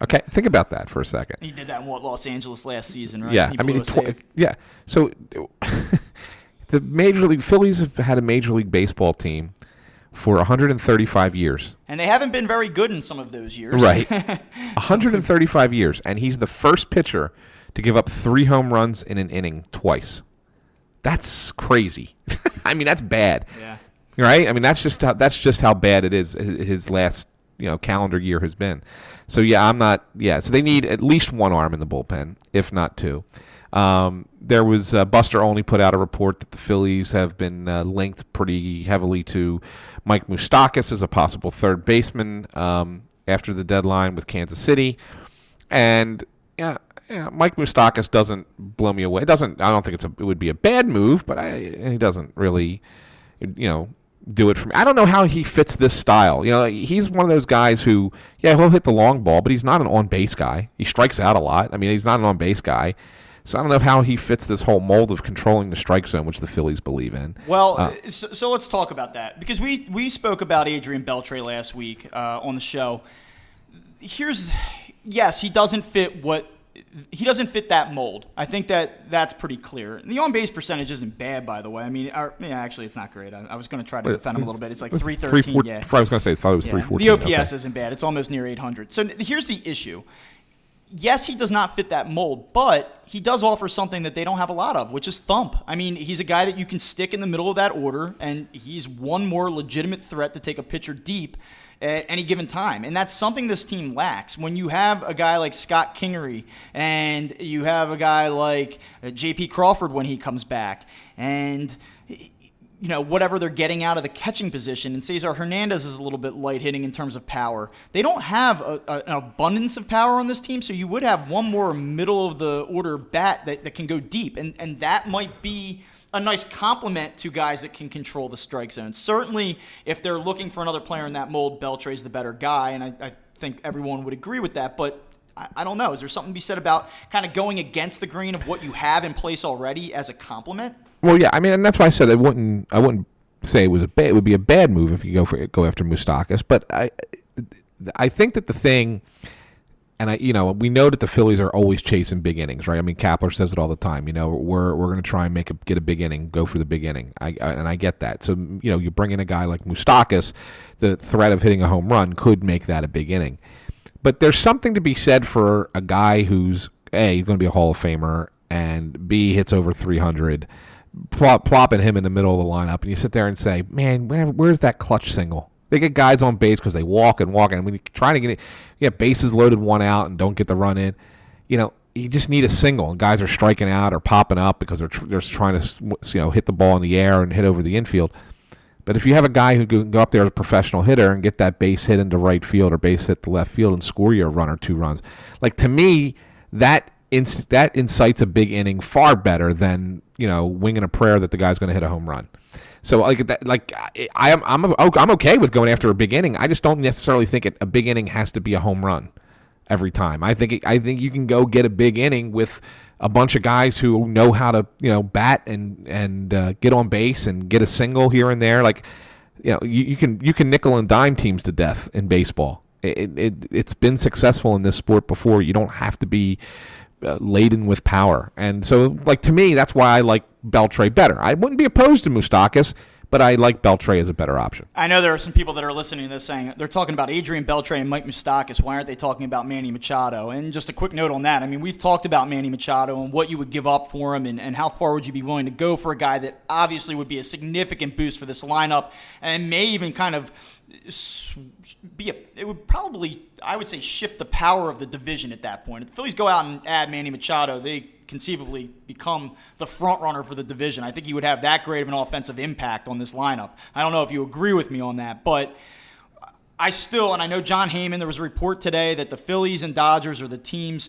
[SPEAKER 1] Okay, think about that for a second.
[SPEAKER 2] He did that in what Los Angeles last season, right?
[SPEAKER 1] Yeah, I mean, tw- yeah. So *laughs* the Major League Phillies have had a Major League Baseball team for 135 years,
[SPEAKER 2] and they haven't been very good in some of those years.
[SPEAKER 1] Right, *laughs* 135 years, and he's the first pitcher to give up three home runs in an inning twice. That's crazy. *laughs* I mean, that's bad.
[SPEAKER 2] Yeah.
[SPEAKER 1] Right. I mean, that's just how that's just how bad it is. His last you know calendar year has been. So yeah, I'm not. Yeah, so they need at least one arm in the bullpen, if not two. Um, there was uh, Buster Olney put out a report that the Phillies have been uh, linked pretty heavily to Mike Moustakas as a possible third baseman um, after the deadline with Kansas City, and yeah, yeah, Mike Moustakas doesn't blow me away. It doesn't I don't think it's a, it would be a bad move, but I, he doesn't really, you know, do it for me. I don't know how he fits this style. You know, he's one of those guys who, yeah, he'll hit the long ball, but he's not an on base guy. He strikes out a lot. I mean, he's not an on base guy. So I don't know how he fits this whole mold of controlling the strike zone, which the Phillies believe in.
[SPEAKER 2] Well, uh, so, so, let's talk about that because we we spoke about Adrian Beltre last week uh, on the show. Here's, yes, he doesn't fit what he doesn't fit that mold. I think that that's pretty clear. The on base percentage isn't bad, by the way. I mean, our, yeah, actually, it's not great. I, I was going to try to defend him a little bit. It's like three thirteen. Yeah,
[SPEAKER 1] I was going to say, I thought it was yeah. three fourteen.
[SPEAKER 2] The OPS okay. isn't bad. It's almost near eight hundred. So here's the issue. Yes, he does not fit that mold, but he does offer something that they don't have a lot of, which is thump. I mean, he's a guy that you can stick in the middle of that order, and he's one more legitimate threat to take a pitcher deep at any given time. And that's something this team lacks. When you have a guy like Scott Kingery and you have a guy like J.P. Crawford when he comes back, and you know, whatever they're getting out of the catching position. And Cesar Hernandez is a little bit light hitting in terms of power. They don't have a, a, an abundance of power on this team, so you would have one more middle of the order bat that, that can go deep. And, and that might be a nice complement to guys that can control the strike zone. Certainly, if they're looking for another player in that mold, Beltre's the better guy, and I, I think everyone would agree with that. But I, don't know. Is there something to be said about kind of going against the grain of what you have in place already as a complement?
[SPEAKER 1] Well, yeah. I mean, and that's why I said I wouldn't. I wouldn't say it was a. It would be a bad move if you go for go after Moustakas. But I, I think that the thing and I, you know, we know that the Phillies are always chasing big innings, right? I mean, Kapler says it all the time. You know, we're we're going to try and make a get a big inning, go for the big inning. I, I, and I get that. So you know, you bring in a guy like Moustakas, the threat of hitting a home run could make that a big inning. But there's something to be said for a guy who's a he's going to be a Hall of Famer and b hits over 300, plop, plopping him in the middle of the lineup, and you sit there and say, man, where, where's that clutch single? They get guys on base because they walk and walk, and when you're trying to get it, you get bases loaded, one out, and don't get the run in. You know, you just need a single, and guys are striking out or popping up because they're tr- they're trying to you know hit the ball in the air and hit over the infield. But if you have a guy who can go up there as a professional hitter and get that base hit into right field or base hit to left field and score you a run or two runs, like to me, that ins- that incites a big inning far better than you know winging a prayer that the guy's going to hit a home run. So like that, like I am, I'm, I'm okay with going after a big inning. I just don't necessarily think it, a big inning has to be a home run every time. I think, it, I think you can go get a big inning with a bunch of guys who know how to, you know, bat and and uh, get on base and get a single here and there. Like, you know, you, you can you can nickel and dime teams to death in baseball. It, it it's been successful in this sport before. You don't have to be Uh, laden with power. And so, like to me, that's why I like Beltre better. I wouldn't be opposed to Moustakas, but I like Beltre as a better option.
[SPEAKER 2] I know there are some people that are listening to this saying they're talking about Adrian Beltre and Mike Moustakas. Why aren't they talking about Manny Machado? And just a quick note on that. I mean, we've talked about Manny Machado and what you would give up for him and, and how far would you be willing to go for a guy that obviously would be a significant boost for this lineup and may even kind of be a, it would probably, I would say, shift the power of the division at that point. If the Phillies go out and add Manny Machado, they conceivably become the front runner for the division. I think he would have that great of an offensive impact on this lineup. I don't know if you agree with me on that, but I still, and I know Jon Heyman, there was a report today that the Phillies and Dodgers are the teams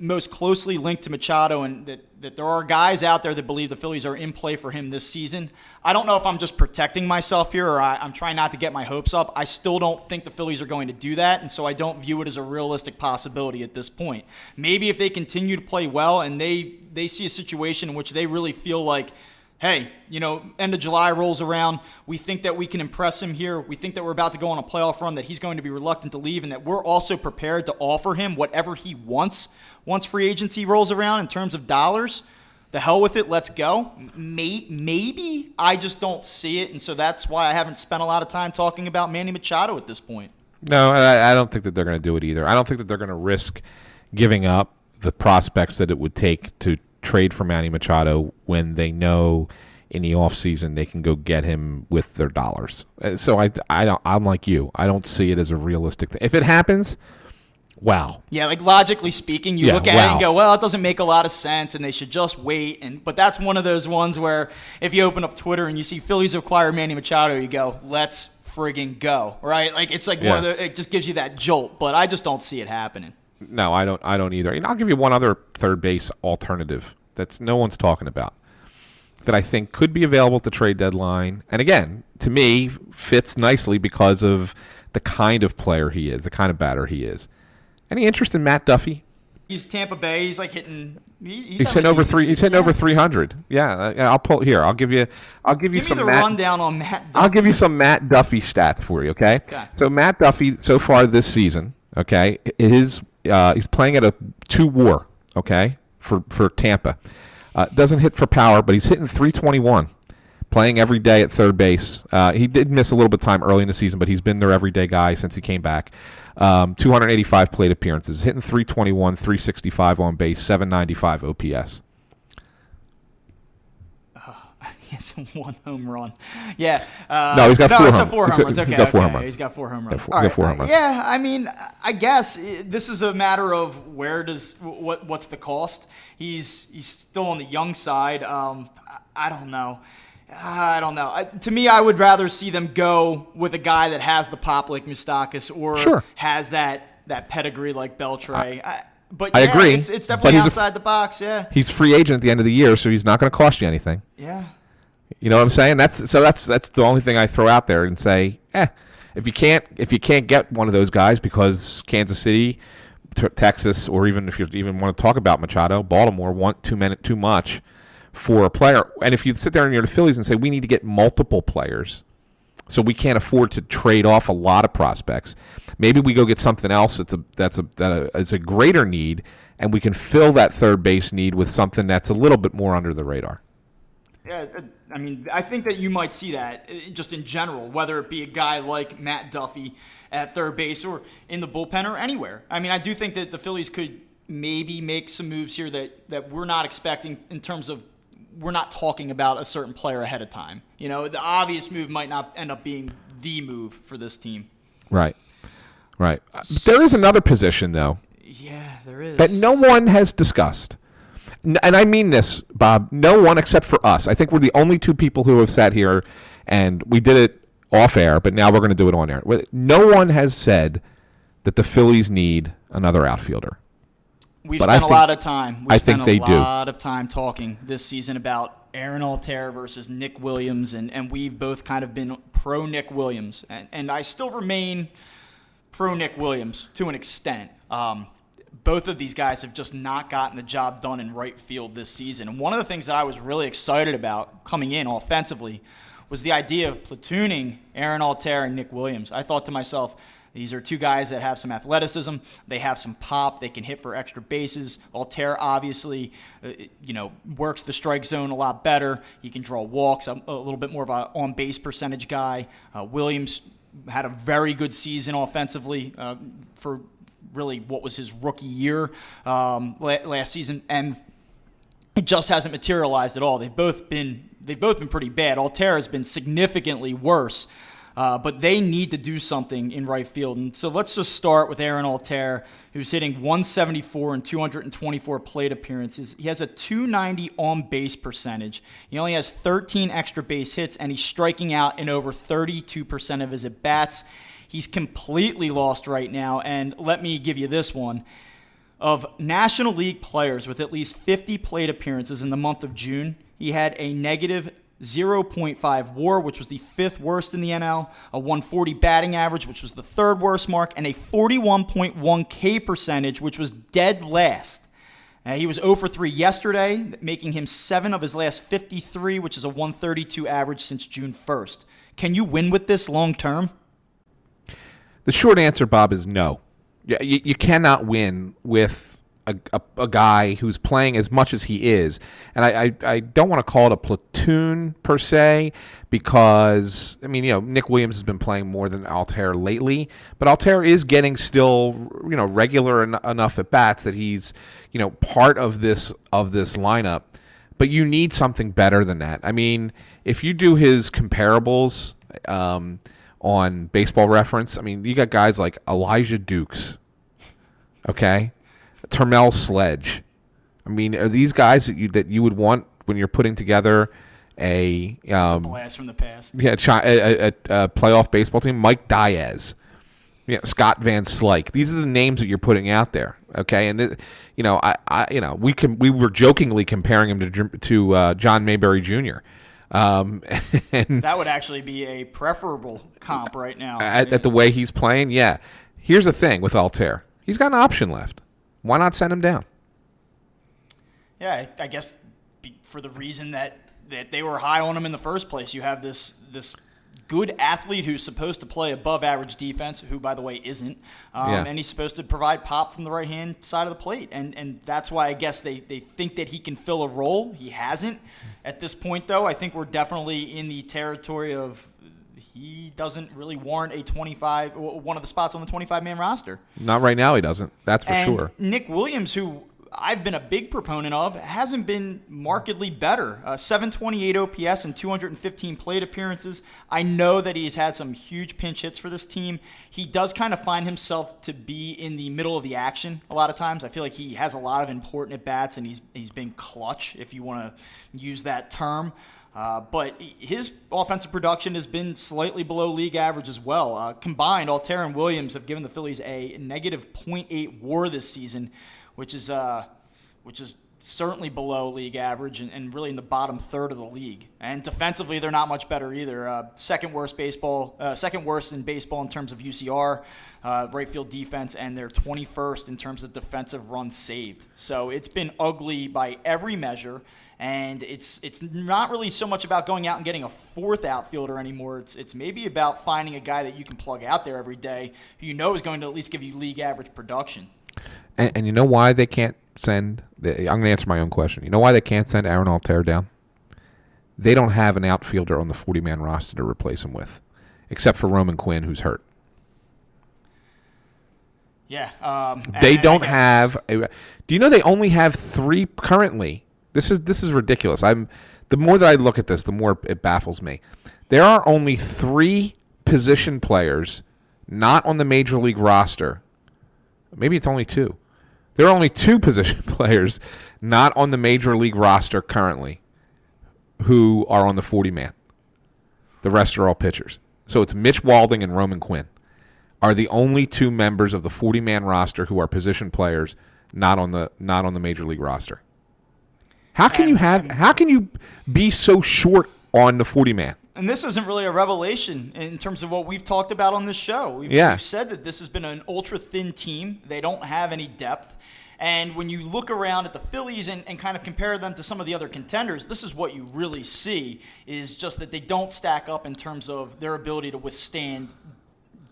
[SPEAKER 2] most closely linked to Machado, and that, that there are guys out there that believe the Phillies are in play for him this season. I don't know if I'm just protecting myself here or I, am trying not to get my hopes up. I still don't think the Phillies are going to do that, and so I don't view it as a realistic possibility at this point. Maybe if they continue to play well and they, they see a situation in which they really feel like – hey, you know, end of July rolls around. We think that we can impress him here. We think that we're about to go on a playoff run, that he's going to be reluctant to leave, and that we're also prepared to offer him whatever he wants once free agency rolls around in terms of dollars, the hell with it, let's go. May, maybe I just don't see it, and so that's why I haven't spent a lot of time talking about Manny Machado at this point.
[SPEAKER 1] No, I, I don't think that they're going to do it either. I don't think that they're going to risk giving up the prospects that it would take to trade for Manny Machado when they know in the offseason they can go get him with their dollars. Uh, so I, I don't, I'm like you. I don't see it as a realistic thing. If it happens, Wow.
[SPEAKER 2] Yeah, like logically speaking, you yeah, look at wow. it and go, well, it doesn't make a lot of sense and they should just wait. And but that's one of those ones where if you open up Twitter and you see Phillies acquire Manny Machado, you go, let's friggin' go. Right? Like it's like yeah. one of the it just gives you that jolt, but I just don't see it happening.
[SPEAKER 1] No, I don't I don't either. And I'll give you one other third base alternative that's no one's talking about. That I think could be available at the trade deadline. And again, to me, fits nicely because of the kind of player he is, the kind of batter he is. Any interest in Matt Duffy?
[SPEAKER 2] He's Tampa Bay. He's like hitting.
[SPEAKER 1] He's, he's hitting over three. He's hitting over three hundred. Yeah, I'll pull here. I'll give you. I'll give you
[SPEAKER 2] give
[SPEAKER 1] some
[SPEAKER 2] the
[SPEAKER 1] Matt,
[SPEAKER 2] rundown on Matt. Duffy.
[SPEAKER 1] I'll give you some Matt Duffy stats for you. Okay. Okay. So Matt Duffy so far this season. Okay, his uh, he's playing at a two WAR. Okay, for for Tampa. Uh, doesn't hit for power, but he's hitting 321 playing every day at third base. Uh, he did miss a little bit of time early in the season, but he's been their everyday guy since he came back. Um, 285 plate appearances, hitting 321, 365 on base, 795 OPS.
[SPEAKER 2] he has *laughs* one home run. Yeah. Uh,
[SPEAKER 1] no, he's got
[SPEAKER 2] no,
[SPEAKER 1] four, home,
[SPEAKER 2] four home runs. Okay,
[SPEAKER 1] he's got four
[SPEAKER 2] okay.
[SPEAKER 1] home runs.
[SPEAKER 2] He's got four home runs.
[SPEAKER 1] Four, All right. four home runs.
[SPEAKER 2] Yeah, I mean, I guess this is a matter of where does what what's the cost. He's he's still on the young side. Um, I don't know. I don't know. I, to me, I would rather see them go with a guy that has the pop like Moustakas or
[SPEAKER 1] sure.
[SPEAKER 2] has that that pedigree like Beltre. I, but
[SPEAKER 1] I
[SPEAKER 2] yeah,
[SPEAKER 1] agree.
[SPEAKER 2] It's, it's definitely outside the box. Yeah.
[SPEAKER 1] He's free agent at the end of the year, so he's not going to cost you anything.
[SPEAKER 2] Yeah.
[SPEAKER 1] You know what I'm saying? That's so that's that's the only thing I throw out there and say, eh, if you can't if you can't get one of those guys because Kansas City, t- Texas, or even if you even want to talk about Machado, Baltimore want too many too much for a player. And if you sit there and you're the Phillies and say we need to get multiple players, so we can't afford to trade off a lot of prospects. Maybe we go get something else that's a that's a that is a greater need, and we can fill that third base need with something that's a little bit more under the radar.
[SPEAKER 2] Yeah, I mean, I think that you might see that uh, just in general, whether it be a guy like Matt Duffy at third base or in the bullpen or anywhere. I mean, I do think that the Phillies could maybe make some moves here that, that we're not expecting in terms of we're not talking about a certain player ahead of time. You know, the obvious move might not end up being the move for this team.
[SPEAKER 1] Right. Right. But there is another position, though.
[SPEAKER 2] Yeah, there is.
[SPEAKER 1] That no one has discussed. And I mean this, Bob. No one except for us. I think we're the only two people who have sat here and we did it off air, but now we're going to do it on air. No one has said that the Phillies need another outfielder.
[SPEAKER 2] We've but spent think, a lot of time. We've
[SPEAKER 1] I think they do.
[SPEAKER 2] A lot of time talking this season about Aaron Altherr versus Nick Williams, and, and we've both kind of been pro Nick Williams, and, and I still remain pro Nick Williams to an extent. Um, both of these guys have just not gotten the job done in right field this season. And one of the things that I was really excited about coming in offensively was the idea of platooning Aaron Altherr and Nick Williams. I thought to myself, These are two guys that have some athleticism. They have some pop. They can hit for extra bases. Altherr obviously, uh, you know, works the strike zone a lot better. He can draw walks. A, a little bit more of a on base percentage guy. Uh, Williams had a very good season offensively uh, for really what was his rookie year um, last season, and it just hasn't materialized at all. They've both been they've both been pretty bad. Altherr has been significantly worse. Uh, but they need to do something in right field. And so let's just start with Aaron Altherr, who's hitting 174 and 224 plate appearances. He has a 290 on base percentage. He only has 13 extra base hits, and he's striking out in over 32% of his at bats. He's completely lost right now. And let me give you this one. Of National League players with at least 50 plate appearances in the month of June, he had a negative 0.5 war, which was the fifth worst in the NL, a 140 batting average, which was the third worst mark, and a 41.1 K percentage, which was dead last. Uh, he was 0 for 3 yesterday, making him 7 of his last 53, which is a 132 average since June 1st. Can you win with this long term?
[SPEAKER 1] The short answer, Bob, is no. You, you cannot win with a, a, a, guy who's playing as much as he is. And I, I, I don't want to call it a platoon per se because, I mean, you know, Nick Williams has been playing more than Altherr lately, but Altherr is getting still, you know, regular en- enough at bats that he's, you know, part of this of this lineup. But you need something better than that. I mean, if you do his comparables um, on baseball reference, I mean, you got guys like Elijah Dukes, okay? Terrmel Sledge. I mean, are these guys that you that you would want when you're putting together a, um,
[SPEAKER 2] a blast from the past?
[SPEAKER 1] Yeah, a, a, a, playoff baseball team. Mike Diaz, yeah, Scott Van Slyke. These are the names that you're putting out there. Okay, and it, you know, I, I, you know, we can we were jokingly comparing him to to uh, John Mayberry Jr. Um, *laughs*
[SPEAKER 2] that would actually be a preferable comp right now.
[SPEAKER 1] At, at the way he's playing, yeah. Here's the thing with Altherr. He's got an option left. Why not send him down?
[SPEAKER 2] Yeah, I guess for the reason that, that they were high on him in the first place. You have this this good athlete who's supposed to play above average defense, who by the way isn't, um, yeah. and he's supposed to provide pop from the right hand side of the plate, and and that's why I guess they they think that he can fill a role. He hasn't at this point, though. I think we're definitely in the territory of he doesn't really warrant a 25 one of the spots on the 25 man roster.
[SPEAKER 1] Not right now he doesn't. That's for
[SPEAKER 2] and
[SPEAKER 1] sure.
[SPEAKER 2] Nick Williams who I've been a big proponent of hasn't been markedly better. Uh, 728 OPS and 215 plate appearances. I know that he's had some huge pinch hits for this team. He does kind of find himself to be in the middle of the action a lot of times. I feel like he has a lot of important at bats and he's he's been clutch if you want to use that term. Uh, but his offensive production has been slightly below league average as well. Uh, combined, Altherr and Williams have given the Phillies a negative .8 WAR this season, which is uh, which is certainly below league average and, and, really in the bottom third of the league. And defensively, they're not much better either. Uh, second worst baseball, uh, second worst in baseball in terms of UZR, uh, right field defense, and they're 21st in terms of defensive runs saved. So it's been ugly by every measure and it's it's not really so much about going out and getting a fourth outfielder anymore. It's it's maybe about finding a guy that you can plug out there every day who you know is going to at least give you league average production.
[SPEAKER 1] And, and you know why they can't send? The, I'm going to answer my own question. You know why they can't send Aaron Altherr down? They don't have an outfielder on the 40 man roster to replace him with, except for Roman Quinn, who's hurt.
[SPEAKER 2] Yeah, um,
[SPEAKER 1] they don't have. A, do you know they only have three currently? This is this is ridiculous. I'm the more that I look at this, the more it baffles me. There are only three position players not on the major league roster. Maybe it's only two. There are only two *laughs* position players not on the major league roster currently who are on the 40 man. The rest are all pitchers. So it's Mitch Walding and Roman Quinn are the only two members of the 40 man roster who are position players not on the not on the major league roster. How can and, you have? How can you be so short on the forty man?
[SPEAKER 2] And this isn't really a revelation in terms of what we've talked about on this show. We've,
[SPEAKER 1] yeah.
[SPEAKER 2] we've said that this has been an ultra thin team. They don't have any depth. And when you look around at the Phillies and, and, kind of compare them to some of the other contenders, this is what you really see is just that they don't stack up in terms of their ability to withstand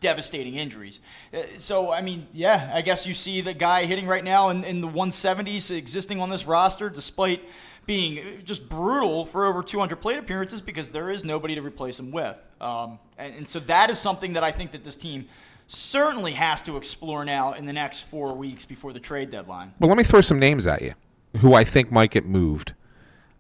[SPEAKER 2] devastating injuries. Uh, so, I mean, yeah, I guess you see the guy hitting right now in, in the 170s existing on this roster, despite being just brutal for over 200 plate appearances because there is nobody to replace him with. Um, and, and so that is something that I think that this team certainly has to explore now in the next four weeks before the trade deadline.
[SPEAKER 1] Well, let me throw some names at you who I think might get moved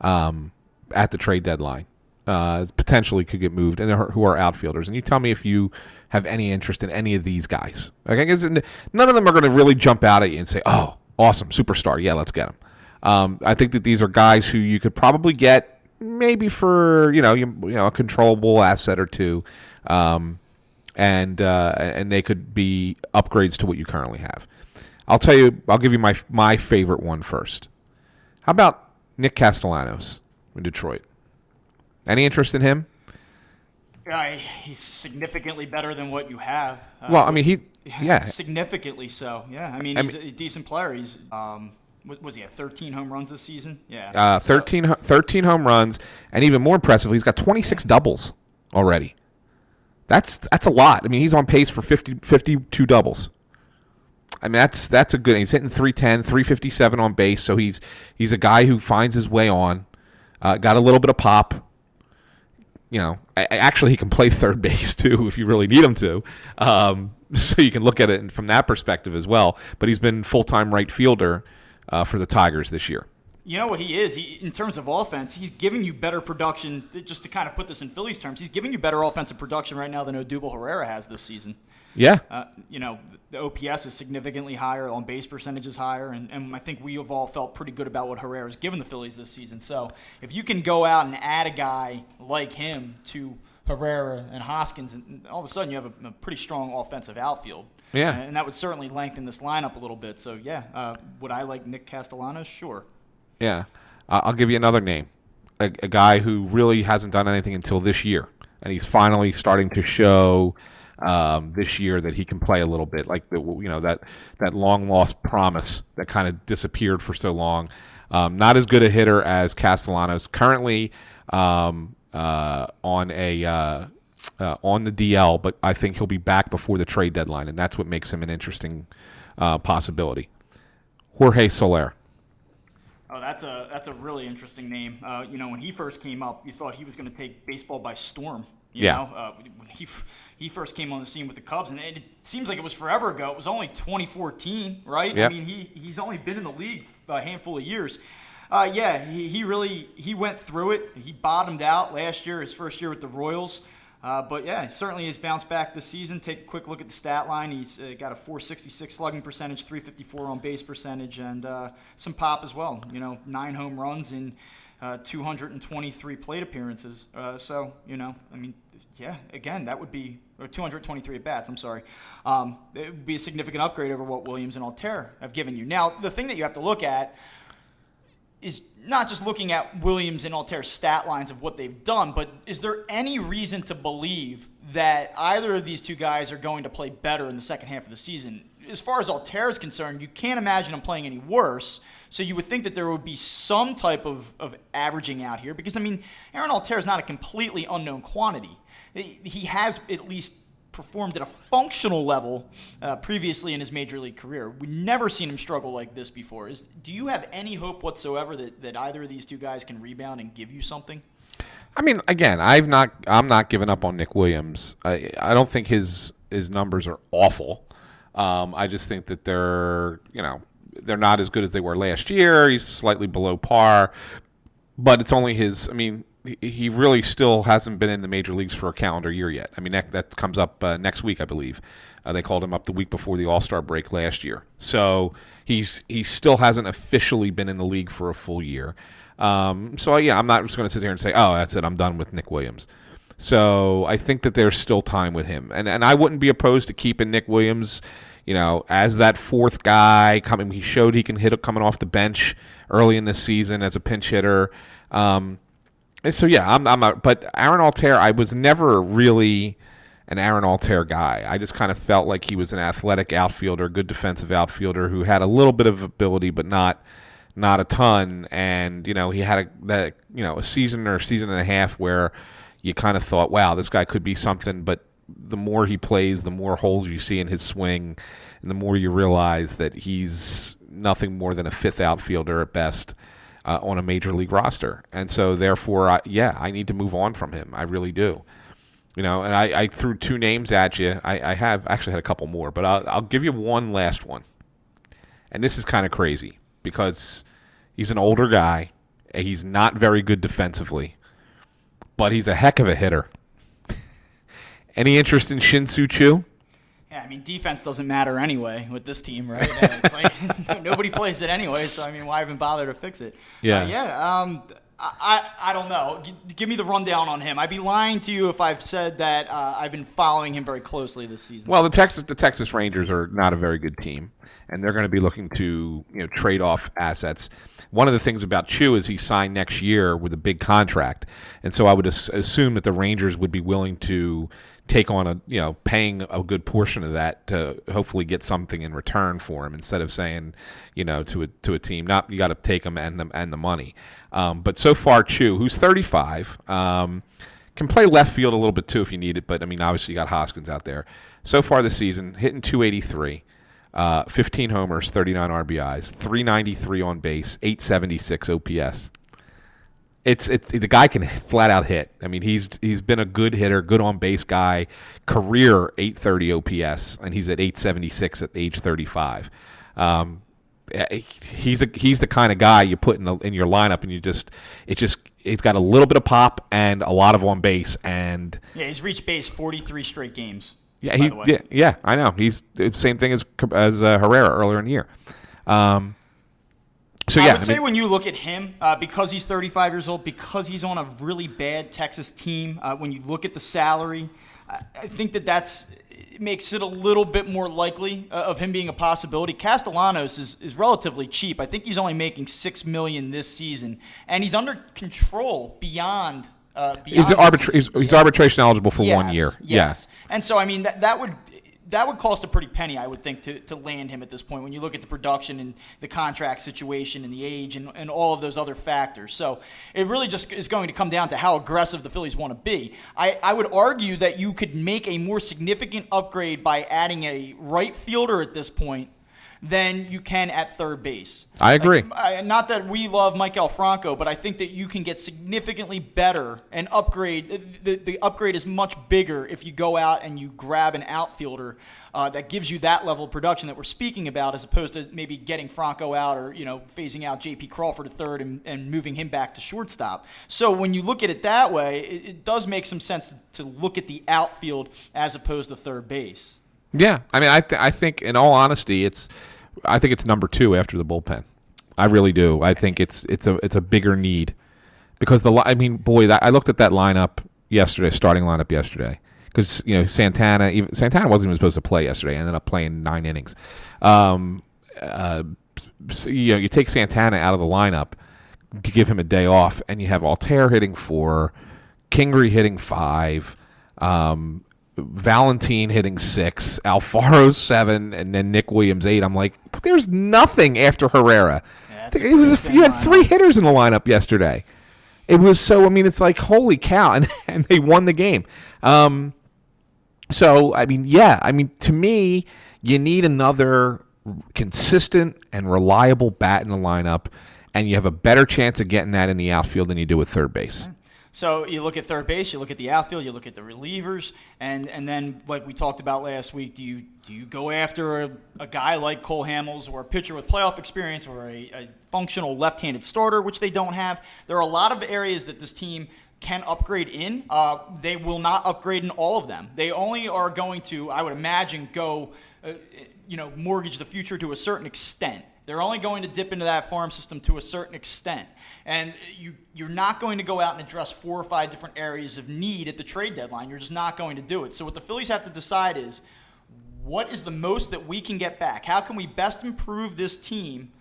[SPEAKER 1] um, at the trade deadline. Uh, potentially could get moved, and who are outfielders. And you tell me if you have any interest in any of these guys. Okay, because none of them are going to really jump out at you and say, "Oh, awesome, superstar, yeah, let's get him." Um, I think that these are guys who you could probably get maybe for you know you, you know a controllable asset or two, um, and uh, and they could be upgrades to what you currently have. I'll tell you. I'll give you my my favorite one first. How about Nick Castellanos in Detroit? Any interest in him?
[SPEAKER 2] Yeah, he's significantly better than what you have.
[SPEAKER 1] Uh, well, I mean, he *laughs* yeah,
[SPEAKER 2] significantly so. Yeah, I mean, I he's mean, a decent player. He's um, was he at 13 home runs this season? Yeah. Uh,
[SPEAKER 1] 13, so. 13 home runs, and even more impressively, he's got 26 doubles already. That's that's a lot. I mean, he's on pace for 50, 52 doubles. I mean, that's that's a good. He's hitting 310, 357 on base, so he's he's a guy who finds his way on. Uh, got a little bit of pop. You know, actually, he can play third base *laughs* too if you really need him to. Um, *laughs* so you can look at it from that perspective as well. But he's been full time right fielder uh, for the Tigers this year.
[SPEAKER 2] You know what he is? He, in terms of offense, he's giving you better production. Just to kind of put this in Phillies terms, he's giving you better offensive production right now than Odubel Herrera has this season.
[SPEAKER 1] Yeah.
[SPEAKER 2] Uh, you know, the OPS is significantly higher, on base percentage is higher, and, and I think we have all felt pretty good about what Herrera's given the Phillies this season. So if you can go out and add a guy like him to Herrera and Hoskins, and all of a sudden you have a, a pretty strong offensive outfield.
[SPEAKER 1] Yeah.
[SPEAKER 2] And that would certainly lengthen this lineup a little bit. So, yeah, uh, would I like Nick Castellanos? Sure.
[SPEAKER 1] Yeah. Uh, I'll give you another name a, a, guy who really hasn't done anything until this year. And he's finally starting to show um, this year that he can play a little bit, like the you know that that long lost promise that kind of disappeared for so long. Um, not as good a hitter as Castellanos. Currently um, uh, on a uh, uh, on the DL, but I think he'll be back before the trade deadline, and that's what makes him an interesting uh, possibility. Jorge Soler.
[SPEAKER 2] Oh, that's a that's a really interesting name. Uh, you know, when he first came up, you thought he was going to take baseball by storm. You
[SPEAKER 1] yeah.
[SPEAKER 2] Know? Uh, when he he first came on the scene with the Cubs, and it seems like it was forever ago. It was only 2014, right?
[SPEAKER 1] Yep.
[SPEAKER 2] I mean, he he's only been in the league a handful of years. Uh, yeah, he, he really he went through it. He bottomed out last year, his first year with the Royals. Uh, but yeah, certainly has bounced back this season. Take a quick look at the stat line. He's uh, got a 466 slugging percentage, 354 on base percentage, and uh, some pop as well. You know, nine home runs in uh, 223 plate appearances. Uh, so, you know, I mean, yeah, again, that would be, or 223 at bats, I'm sorry. Um, it would be a significant upgrade over what Williams and Altherr have given you. Now, the thing that you have to look at is not just looking at Williams and Altherr's stat lines of what they've done, but is there any reason to believe that either of these two guys are going to play better in the second half of the season? As far as Altherr is concerned, you can't imagine him playing any worse. So you would think that there would be some type of, of averaging out here because, I mean, Aaron Altherr is not a completely unknown quantity. He has at least performed at a functional level uh, previously in his major league career. We've never seen him struggle like this before. Is, do you have any hope whatsoever that, that either of these two guys can rebound and give you something?
[SPEAKER 1] I mean, again, I've not, I'm not giving up on Nick Williams. I, I don't think his his numbers are awful. Um, I just think that they're, you know, they're not as good as they were last year. He's slightly below par, but it's only his. I mean, he really still hasn't been in the major leagues for a calendar year yet. I mean, that, that comes up uh, next week, I believe. Uh, they called him up the week before the All Star break last year, so he's he still hasn't officially been in the league for a full year. Um, so yeah, I'm not just going to sit here and say, "Oh, that's it, I'm done with Nick Williams." So I think that there's still time with him, and and I wouldn't be opposed to keeping Nick Williams, you know, as that fourth guy coming. He showed he can hit coming off the bench early in the season as a pinch hitter. Um, so yeah, I'm, I'm a, but Aaron Altherr, I was never really an Aaron Altherr guy. I just kind of felt like he was an athletic outfielder, good defensive outfielder who had a little bit of ability, but not not a ton. And you know, he had a that you know a season or a season and a half where you kind of thought, wow, this guy could be something, but the more he plays, the more holes you see in his swing, and the more you realize that he's nothing more than a fifth outfielder at best uh, on a major league roster. And so, therefore, I, yeah, I need to move on from him. I really do. You know, and I, I threw two names at you. I, I, have actually had a couple more, but I'll, I'll give you one last one. And this is kind of crazy because he's an older guy. He's not very good defensively, but he's a heck of a hitter. *laughs* Any interest in Shin-Soo Choo?
[SPEAKER 2] Yeah, I mean, defense doesn't matter anyway with this team, right? *laughs* it's like *laughs* nobody plays it anyway, so I mean, why even bother to fix it?
[SPEAKER 1] Yeah,
[SPEAKER 2] uh, yeah. Um, I, I don't know. G- give me the rundown on him. I'd be lying to you if I've said that uh, I've been following him very closely this season.
[SPEAKER 1] Well, the Texas the Texas Rangers are not a very good team, and they're going to be looking to you know trade off assets. One of the things about Choo is he signed next year with a big contract, and so I would as- assume that the Rangers would be willing to take on a you know paying a good portion of that to hopefully get something in return for him instead of saying you know to a to a team not you got to take him and the, and the money. Um, but so far, Choo, who's 35, um, can play left field a little bit too if you need it. But I mean, obviously you got Hoskins out there. So far this season, hitting 283. Uh, 15 homers, 39 RBIs, 393 on base, 876 OPS it's it's the guy can flat out hit. I mean, he's he's been a good hitter, good on base guy, career 830 OPS, and he's at 876 at age 35. Um, eh, he's a he's the kind of guy you put in the, in your lineup, and you just it just it's got a little bit of pop and a lot of on base, and
[SPEAKER 2] yeah, he's reached base 43 straight games.
[SPEAKER 1] Yeah, he yeah, yeah I know he's the same thing as as uh, Herrera earlier in the year. Um, so yeah,
[SPEAKER 2] I would I say when you look at him, uh, because he's 35 years old, because he's on a really bad Texas team, uh, when you look at the salary, I, I think that that's it makes it a little bit more likely uh, of him being a possibility. Castellanos is, is relatively cheap. I think he's only making six million this season, and he's under control beyond. Uh,
[SPEAKER 1] he's, arbitra- he's, he's, arbitration eligible for
[SPEAKER 2] yes,
[SPEAKER 1] one year.
[SPEAKER 2] Yes. yes. And so, I mean, that, that would that would cost a pretty penny, I would think, to, to land him at this point when you look at the production and the contract situation and the age and, and all of those other factors. So it really just is going to come down to how aggressive the Phillies want to be. I, I would argue that you could make a more significant upgrade by adding a right fielder at this point than you can at third base.
[SPEAKER 1] I agree.
[SPEAKER 2] Like, I, not that we love Maikel Franco, but I think that you can get significantly better and upgrade. The, the upgrade is much bigger if you go out and you grab an outfielder uh, that gives you that level of production that we're speaking about, as opposed to maybe getting Franco out or you know phasing out J.P. Crawford to third and, and moving him back to shortstop. So when you look at it that way, it, it does make some sense to, to look at the outfield as opposed to third base.
[SPEAKER 1] Yeah, I mean, I th- I think in all honesty, it's I think it's number two after the bullpen. I really do. I think it's it's a it's a bigger need because the I mean, boy, that, I looked at that lineup yesterday, starting lineup yesterday, because you know Santana even, Santana wasn't even supposed to play yesterday. Ended up playing nine innings. Um, uh, so, you know, you take Santana out of the lineup to give him a day off, and you have Altherr hitting four, Kingery hitting five. Um, Valentin hitting six, Alfaro seven, and then Nick Williams eight. I'm like, there's nothing after Herrera. Yeah, it was a, you had three hitters in the lineup yesterday. It was so. I mean, it's like holy cow, *laughs* and and they won the game. Um, so I mean, yeah, I mean, to me, you need another consistent and reliable bat in the lineup, and you have a better chance of getting that in the outfield than you do with third base.
[SPEAKER 2] So you look at third base, you look at the outfield, you look at the relievers, and, and then like we talked about last week, do you do you go after a, a guy like Cole Hamels or a pitcher with playoff experience or a, a functional left-handed starter, which they don't have? There are a lot of areas that this team can upgrade in. Uh, they will not upgrade in all of them. They only are going to, I would imagine, go, uh, you know, mortgage the future to a certain extent. They're only going to dip into that farm system to a certain extent. And you, you're not going to go out and address four or five different areas of need at the trade deadline. You're just not going to do it. So, what the Phillies have to decide is what is the most that we can get back? How can we best improve this team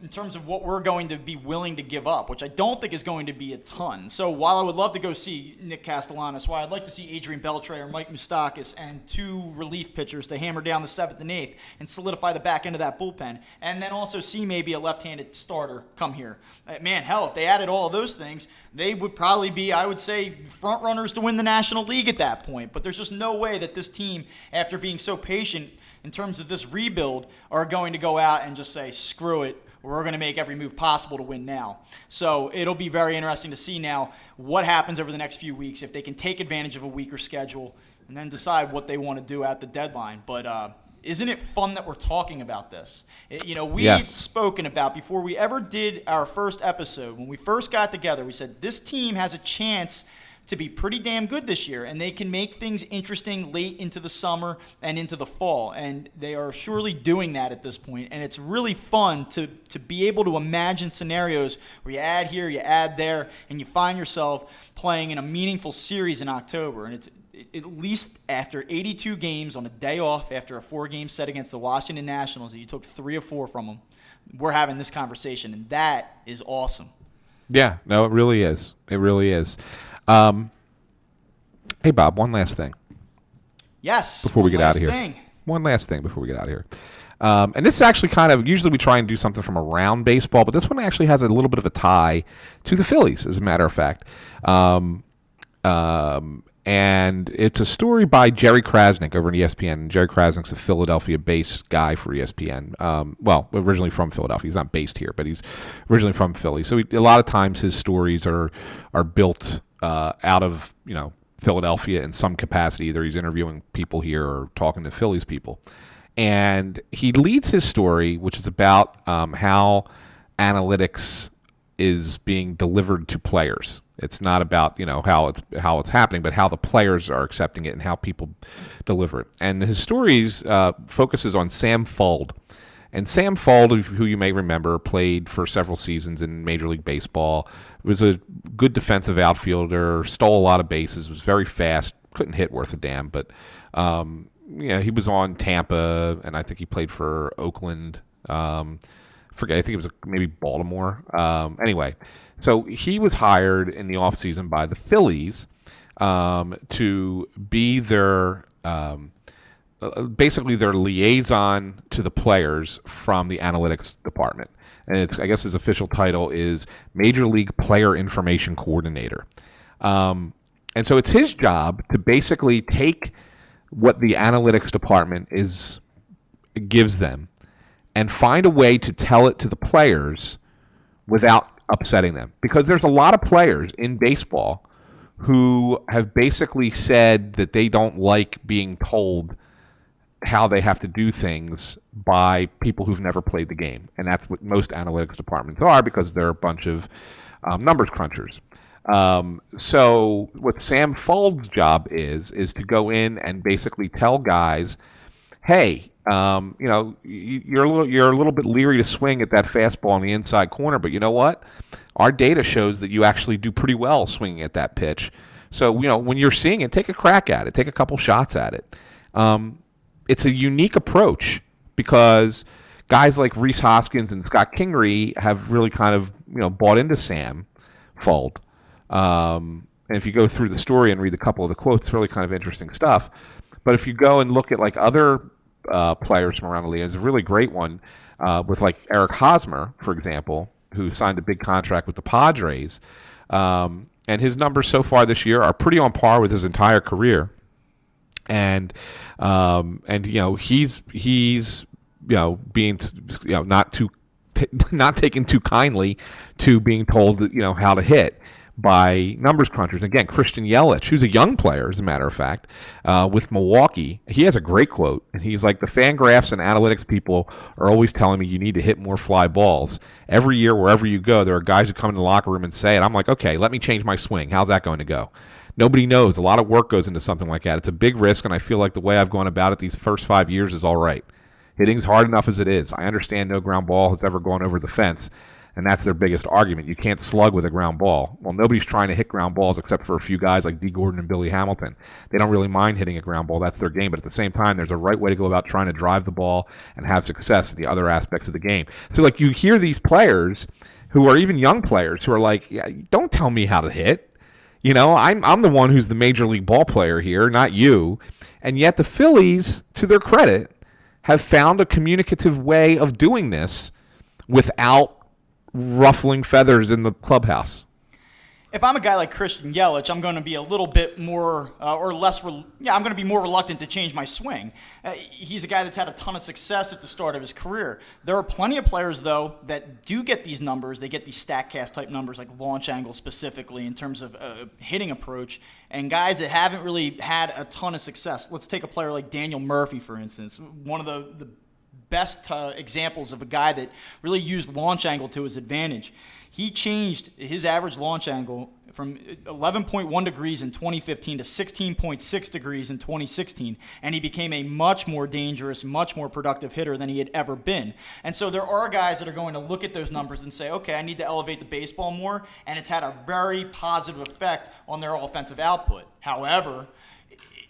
[SPEAKER 2] in terms of what we're going to be willing to give up, which I don't think is going to be a ton. So while I would love to go see Nick Castellanos, while I'd like to see Adrian Beltre or Mike Moustakas and two relief pitchers to hammer down the seventh and eighth and solidify the back end of that bullpen, and then also see maybe a left-handed starter come here. Uh, man, hell, if they added all those things, they would probably be, I would say, front runners to win the National League at that point. But there's just no way that this team, after being so patient in terms of this rebuild, are going to go out and just say, screw it we're going to make every move possible to win now. So it'll be very interesting to see now what happens over the next few weeks if they can take advantage of a weaker schedule and then decide what they want to do at the deadline. But uh, isn't it fun that we're talking about this? It, you know, we've yes. spoken about before we ever did our first episode, when we first got together, we said this team has a chance – to be pretty damn good this year, and they can make things interesting late into the summer and into the fall. And they are surely doing that at this point. And it's really fun to, to be able to imagine scenarios where you add here, you add there, and you find yourself playing in a meaningful series in October. And it's at least after 82 games on a day off after a four game set against the Washington Nationals, you took three or four from them. We're having this conversation, and that is awesome.
[SPEAKER 1] Yeah, no, it really is. It really is. Um, hey, Bob, one last thing.
[SPEAKER 2] Yes.
[SPEAKER 1] Before we get out of here. Thing. One last thing before we get out of here. Um, and this is actually kind of usually we try and do something from around baseball, but this one actually has a little bit of a tie to the Phillies, as a matter of fact. Um, um, and it's a story by Jerry Crasnick over in ESPN. Jerry Crasnick's a Philadelphia-based guy for ESPN. Um, well, originally from Philadelphia. He's not based here, but he's originally from Philly. So he, a lot of times his stories are are built uh, out of you know Philadelphia in some capacity. Either he's interviewing people here or talking to Phillies people, and he leads his story, which is about um, how analytics is being delivered to players. It's not about you know how it's how it's happening, but how the players are accepting it and how people deliver it. And his stories uh, focuses on Sam Fuld. And Sam Fuld, who you may remember, played for several seasons in Major League Baseball was a good defensive outfielder, stole a lot of bases, was very fast, couldn't hit worth a damn, but um, yeah, he was on Tampa, and I think he played for Oakland. Um, forget, I think it was maybe Baltimore. Um, anyway, so he was hired in the offseason by the Phillies um, to be their um, uh, basically their liaison to the players from the analytics department and I guess his official title is Major League Player Information Coordinator. Um, and so it's his job to basically take what the analytics department is gives them and find a way to tell it to the players without upsetting them. Because there's a lot of players in baseball who have basically said that they don't like being told – how they have to do things by people who've never played the game. And that's what most analytics departments are because they're a bunch of um, numbers crunchers. Um, so what Sam Fuld's job is is to go in and basically tell guys, hey, um, you know, you're a little you're a little bit leery to swing at that fastball in the inside corner, but you know what? Our data shows that you actually do pretty well swinging at that pitch. So you know, when you're seeing it, take a crack at it, take a couple shots at it. Um, it's a unique approach because guys like Rhys Hoskins and Scott Kingery have really kind of you know bought into Sam Fuld. Um, and if you go through the story and read a couple of the quotes, really kind of interesting stuff. But if you go and look at like other uh, players from around the league, there's a really great one uh, with like Eric Hosmer, for example, who signed a big contract with the Padres. Um, and his numbers so far this year are pretty on par with his entire career and um, and you know he's he's you know being you know not too t- *laughs* not taken too kindly to being told you know how to hit by numbers crunchers. Again, Christian Yelich, who's a young player, as a matter of fact, uh, with Milwaukee, he has a great quote, and he's like, "The Fangraphs and analytics people are always telling me you need to hit more fly balls. Every year, wherever you go, there are guys who come in the locker room and say it. I'm like, okay, let me change my swing. How's that going to go?" Nobody knows. A lot of work goes into something like that. It's a big risk, and I feel like the way I've gone about it these first five years is all right. Hitting's hard enough as it is. I understand no ground ball has ever gone over the fence, and that's their biggest argument. You can't slug with a ground ball. Well, nobody's trying to hit ground balls except for a few guys like Dee Gordon and Billy Hamilton. They don't really mind hitting a ground ball. That's their game. But at the same time, there's a right way to go about trying to drive the ball and have success in the other aspects of the game. So, like, you hear these players who are even young players who are like, yeah, don't tell me how to hit. You know, I'm, I'm the one who's the major league ball player here, not you. And yet, the Phillies, to their credit, have found a communicative way of doing this without ruffling feathers in the clubhouse.
[SPEAKER 2] If I'm a guy like Christian Yelich, I'm going to be a little bit more uh, or less. Re- yeah, I'm going to be more reluctant to change my swing. Uh, he's a guy that's had a ton of success at the start of his career. There are plenty of players though that do get these numbers. They get these Statcast type numbers, like launch angle specifically in terms of uh, hitting approach, and guys that haven't really had a ton of success. Let's take a player like Daniel Murphy, for instance, one of the, the best uh, examples of a guy that really used launch angle to his advantage. He changed his average launch angle from 11.1 degrees in 2015 to 16.6 degrees in 2016, and he became a much more dangerous, much more productive hitter than he had ever been. And so there are guys that are going to look at those numbers and say, okay, I need to elevate the baseball more, and it's had a very positive effect on their offensive output. However,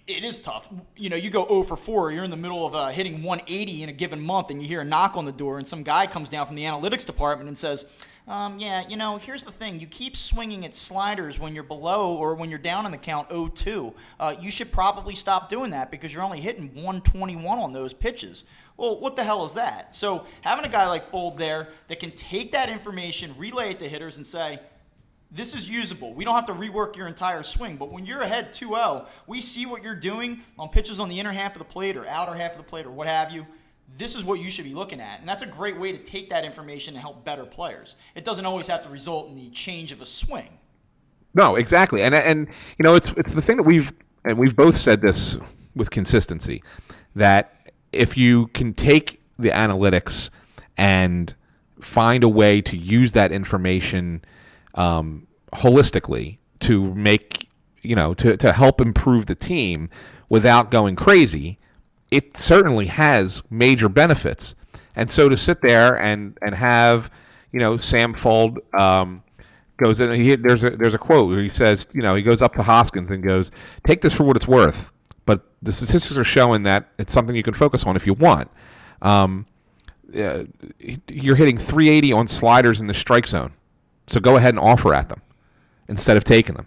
[SPEAKER 2] it is tough. You know, you go 0 for 4, you're in the middle of uh, hitting 180 in a given month, and you hear a knock on the door, and some guy comes down from the analytics department and says, um, yeah, you know, here's the thing. You keep swinging at sliders when you're below or when you're down in the count 0 2. Uh, you should probably stop doing that because you're only hitting 121 on those pitches. Well, what the hell is that? So, having a guy like Fuld there that can take that information, relay it to hitters, and say, this is usable. We don't have to rework your entire swing. But when you're ahead 2 0, we see what you're doing on pitches on the inner half of the plate or outer half of the plate or what have you. This is what you should be looking at. And that's a great way to take that information and help better players. It doesn't always have to result in the change of a swing.
[SPEAKER 1] No, exactly. And and you know, it's it's the thing that we've and we've both said this with consistency that if you can take the analytics and find a way to use that information um, holistically to make you know to, to help improve the team without going crazy it certainly has major benefits and so to sit there and and have you know Sam Fuld um, goes in he, there's a there's a quote where he says you know he goes up to hoskins and goes take this for what it's worth but the statistics are showing that it's something you can focus on if you want um, uh, you're hitting 380 on sliders in the strike zone so go ahead and offer at them instead of taking them.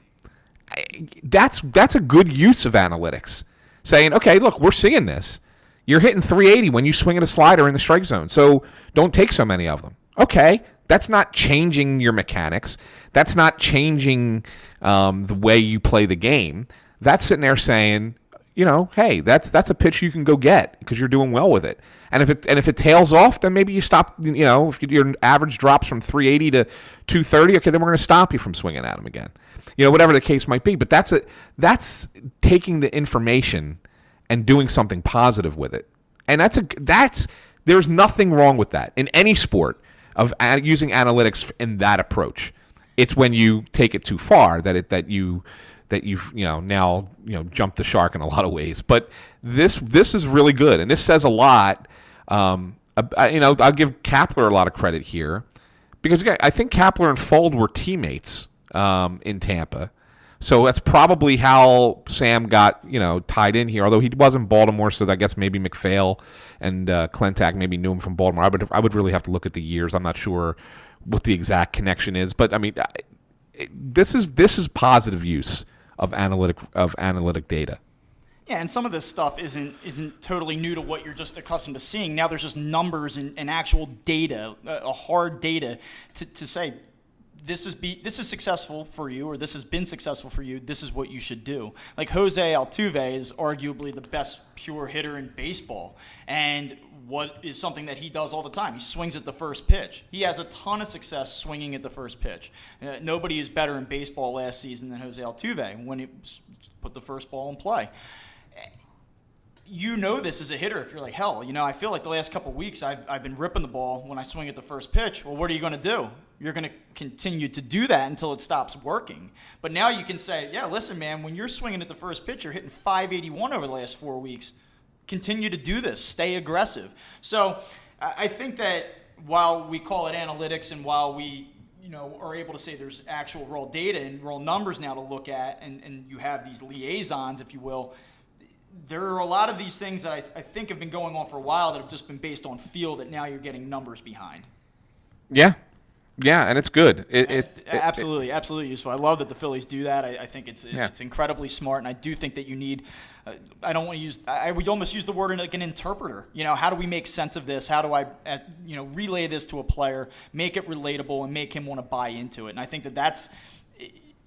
[SPEAKER 1] That's that's a good use of analytics. Saying, okay, look, we're seeing this. You're hitting 380 when you swing at a slider in the strike zone. So don't take so many of them. Okay, that's not changing your mechanics. That's not changing um, the way you play the game. That's sitting there saying, you know, hey, that's that's a pitch you can go get because you're doing well with it. And if it and if it tails off, then maybe you stop. You know, if your average drops from 380 to 230, okay, then we're going to stop you from swinging at them again. You know, whatever the case might be. But that's a that's taking the information and doing something positive with it. And that's a that's there's nothing wrong with that in any sport of using analytics in that approach. It's when you take it too far that it that you that you've you know now you know jumped the shark in a *laughs* lot of ways. But this this is really good, and this says a lot. Um, you know, I'll give Kapler a lot of credit here because again, I think Kapler and Fuld were teammates um, in Tampa. So that's probably how Sam got, you know, tied in here. Although he was in Baltimore, so I guess maybe MacPhail and uh, Klentak maybe knew him from Baltimore. I would I would really have to look at the years. I'm not sure what the exact connection is, but I mean, this is this is positive use of analytic of analytic data.
[SPEAKER 2] Yeah, and some of this stuff isn't isn't totally new to what you're just accustomed to seeing. Now there's just numbers and, and actual data, a hard data to, to say this is be this is successful for you or this has been successful for you. This is what you should do. Like Jose Altuve is arguably the best pure hitter in baseball, and what is something that he does all the time. He swings at the first pitch. He has a ton of success swinging at the first pitch. Uh, nobody is better in baseball last season than Jose Altuve when he put the first ball in play. You know this as a hitter if you're like, hell, you know, I feel like the last couple weeks I've, I've been ripping the ball when I swing at the first pitch. Well, what are you going to do? You're going to continue to do that until it stops working. But now you can say, yeah, listen, man, when you're swinging at the first pitch, you're hitting 581 over the last four weeks continue to do this, stay aggressive. So I think that while we call it analytics and while we you know are able to say there's actual raw data and raw numbers now to look at, and, and you have these liaisons, if you will. There are a lot of these things that I, th- I think have been going on for a while that have just been based on feel that now you're getting numbers behind.
[SPEAKER 1] Yeah, yeah, and it's good. It, it, it
[SPEAKER 2] absolutely, absolutely useful. I love that the Phillies do that. I, I think it's
[SPEAKER 1] Yeah.
[SPEAKER 2] it's incredibly smart, and I do think that you need. Uh, I don't want to use. I I would almost use the word like an interpreter. You know, how do we make sense of this? How do I, uh, you know, relay this to a player, make it relatable, and make him want to buy into it? And I think that that's.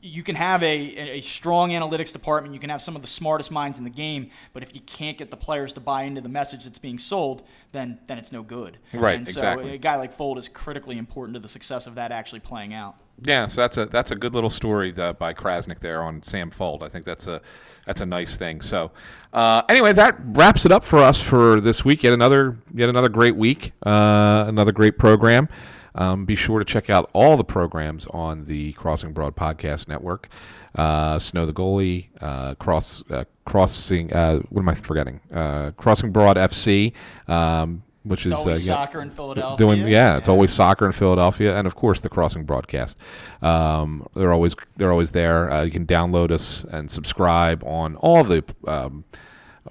[SPEAKER 2] You can have a, a strong analytics department. You can have some of the smartest minds in the game, but if you can't get the players to buy into the message that's being sold, then then it's no good.
[SPEAKER 1] Right,
[SPEAKER 2] And so
[SPEAKER 1] exactly.
[SPEAKER 2] a guy like Fuld is critically important to the success of that actually playing out.
[SPEAKER 1] Yeah, so that's a that's a good little story uh, by Crasnick there on Sam Fuld. I think that's a that's a nice thing. So uh, anyway, that wraps it up for us for this week. Yet another yet another great week, uh, another great program. Um, be sure to check out all the programs on the Crossing Broad Podcast Network. Uh, Snow the goalie, uh, cross uh, crossing. Uh, what am I forgetting? Uh, crossing Broad FC, um, which
[SPEAKER 2] It's
[SPEAKER 1] is
[SPEAKER 2] always
[SPEAKER 1] uh, yeah,
[SPEAKER 2] soccer in Philadelphia.
[SPEAKER 1] doing yeah, it's always soccer in Philadelphia, and of course the Crossing broadcast. Um, they're always they're always there. Uh, you can download us and subscribe on all the um,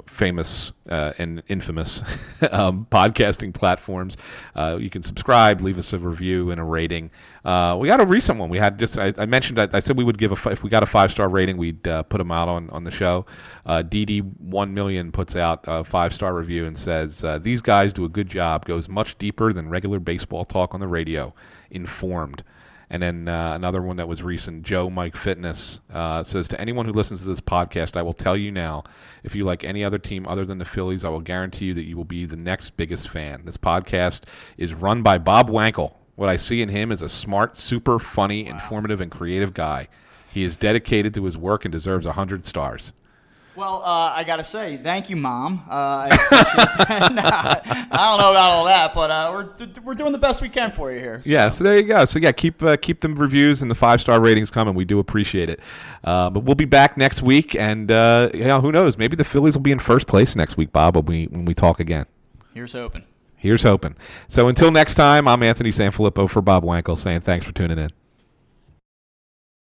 [SPEAKER 1] famous uh, and infamous *laughs* um, podcasting platforms. Uh, you can subscribe, leave us a review and a rating. Uh, we got a recent one. We had just I, I mentioned I, I said we would give a if we got a five star rating, we'd uh, put them out on on the show. Uh, DD one million puts out a five star review and says uh, these guys do a good job. Goes much deeper than regular baseball talk on the radio. Informed. And then uh, another one that was recent, Joe Mike Fitness uh, says to anyone who listens to this podcast, I will tell you now, if you like any other team other than the Phillies, I will guarantee you that you will be the next biggest fan. This podcast is run by Bob Wankel. What I see in him is a smart, super funny, informative, and creative guy. He is dedicated to his work and deserves 100 stars.
[SPEAKER 2] Well, uh, I gotta say, thank you, Mom. Uh, I. *laughs* I don't know about all that, but uh, we're we're doing the best we can for you here. so.
[SPEAKER 1] Yeah, so there you go. So yeah, keep uh, keep the reviews and the five star ratings coming. We do appreciate it. Uh, but we'll be back next week, and uh, you know who knows? Maybe the Phillies will be in first place next week, Bob. When we when we talk again.
[SPEAKER 2] Here's hoping.
[SPEAKER 1] Here's hoping. So until next time, I'm Anthony Sanfilippo for Bob Wankel saying thanks for tuning in.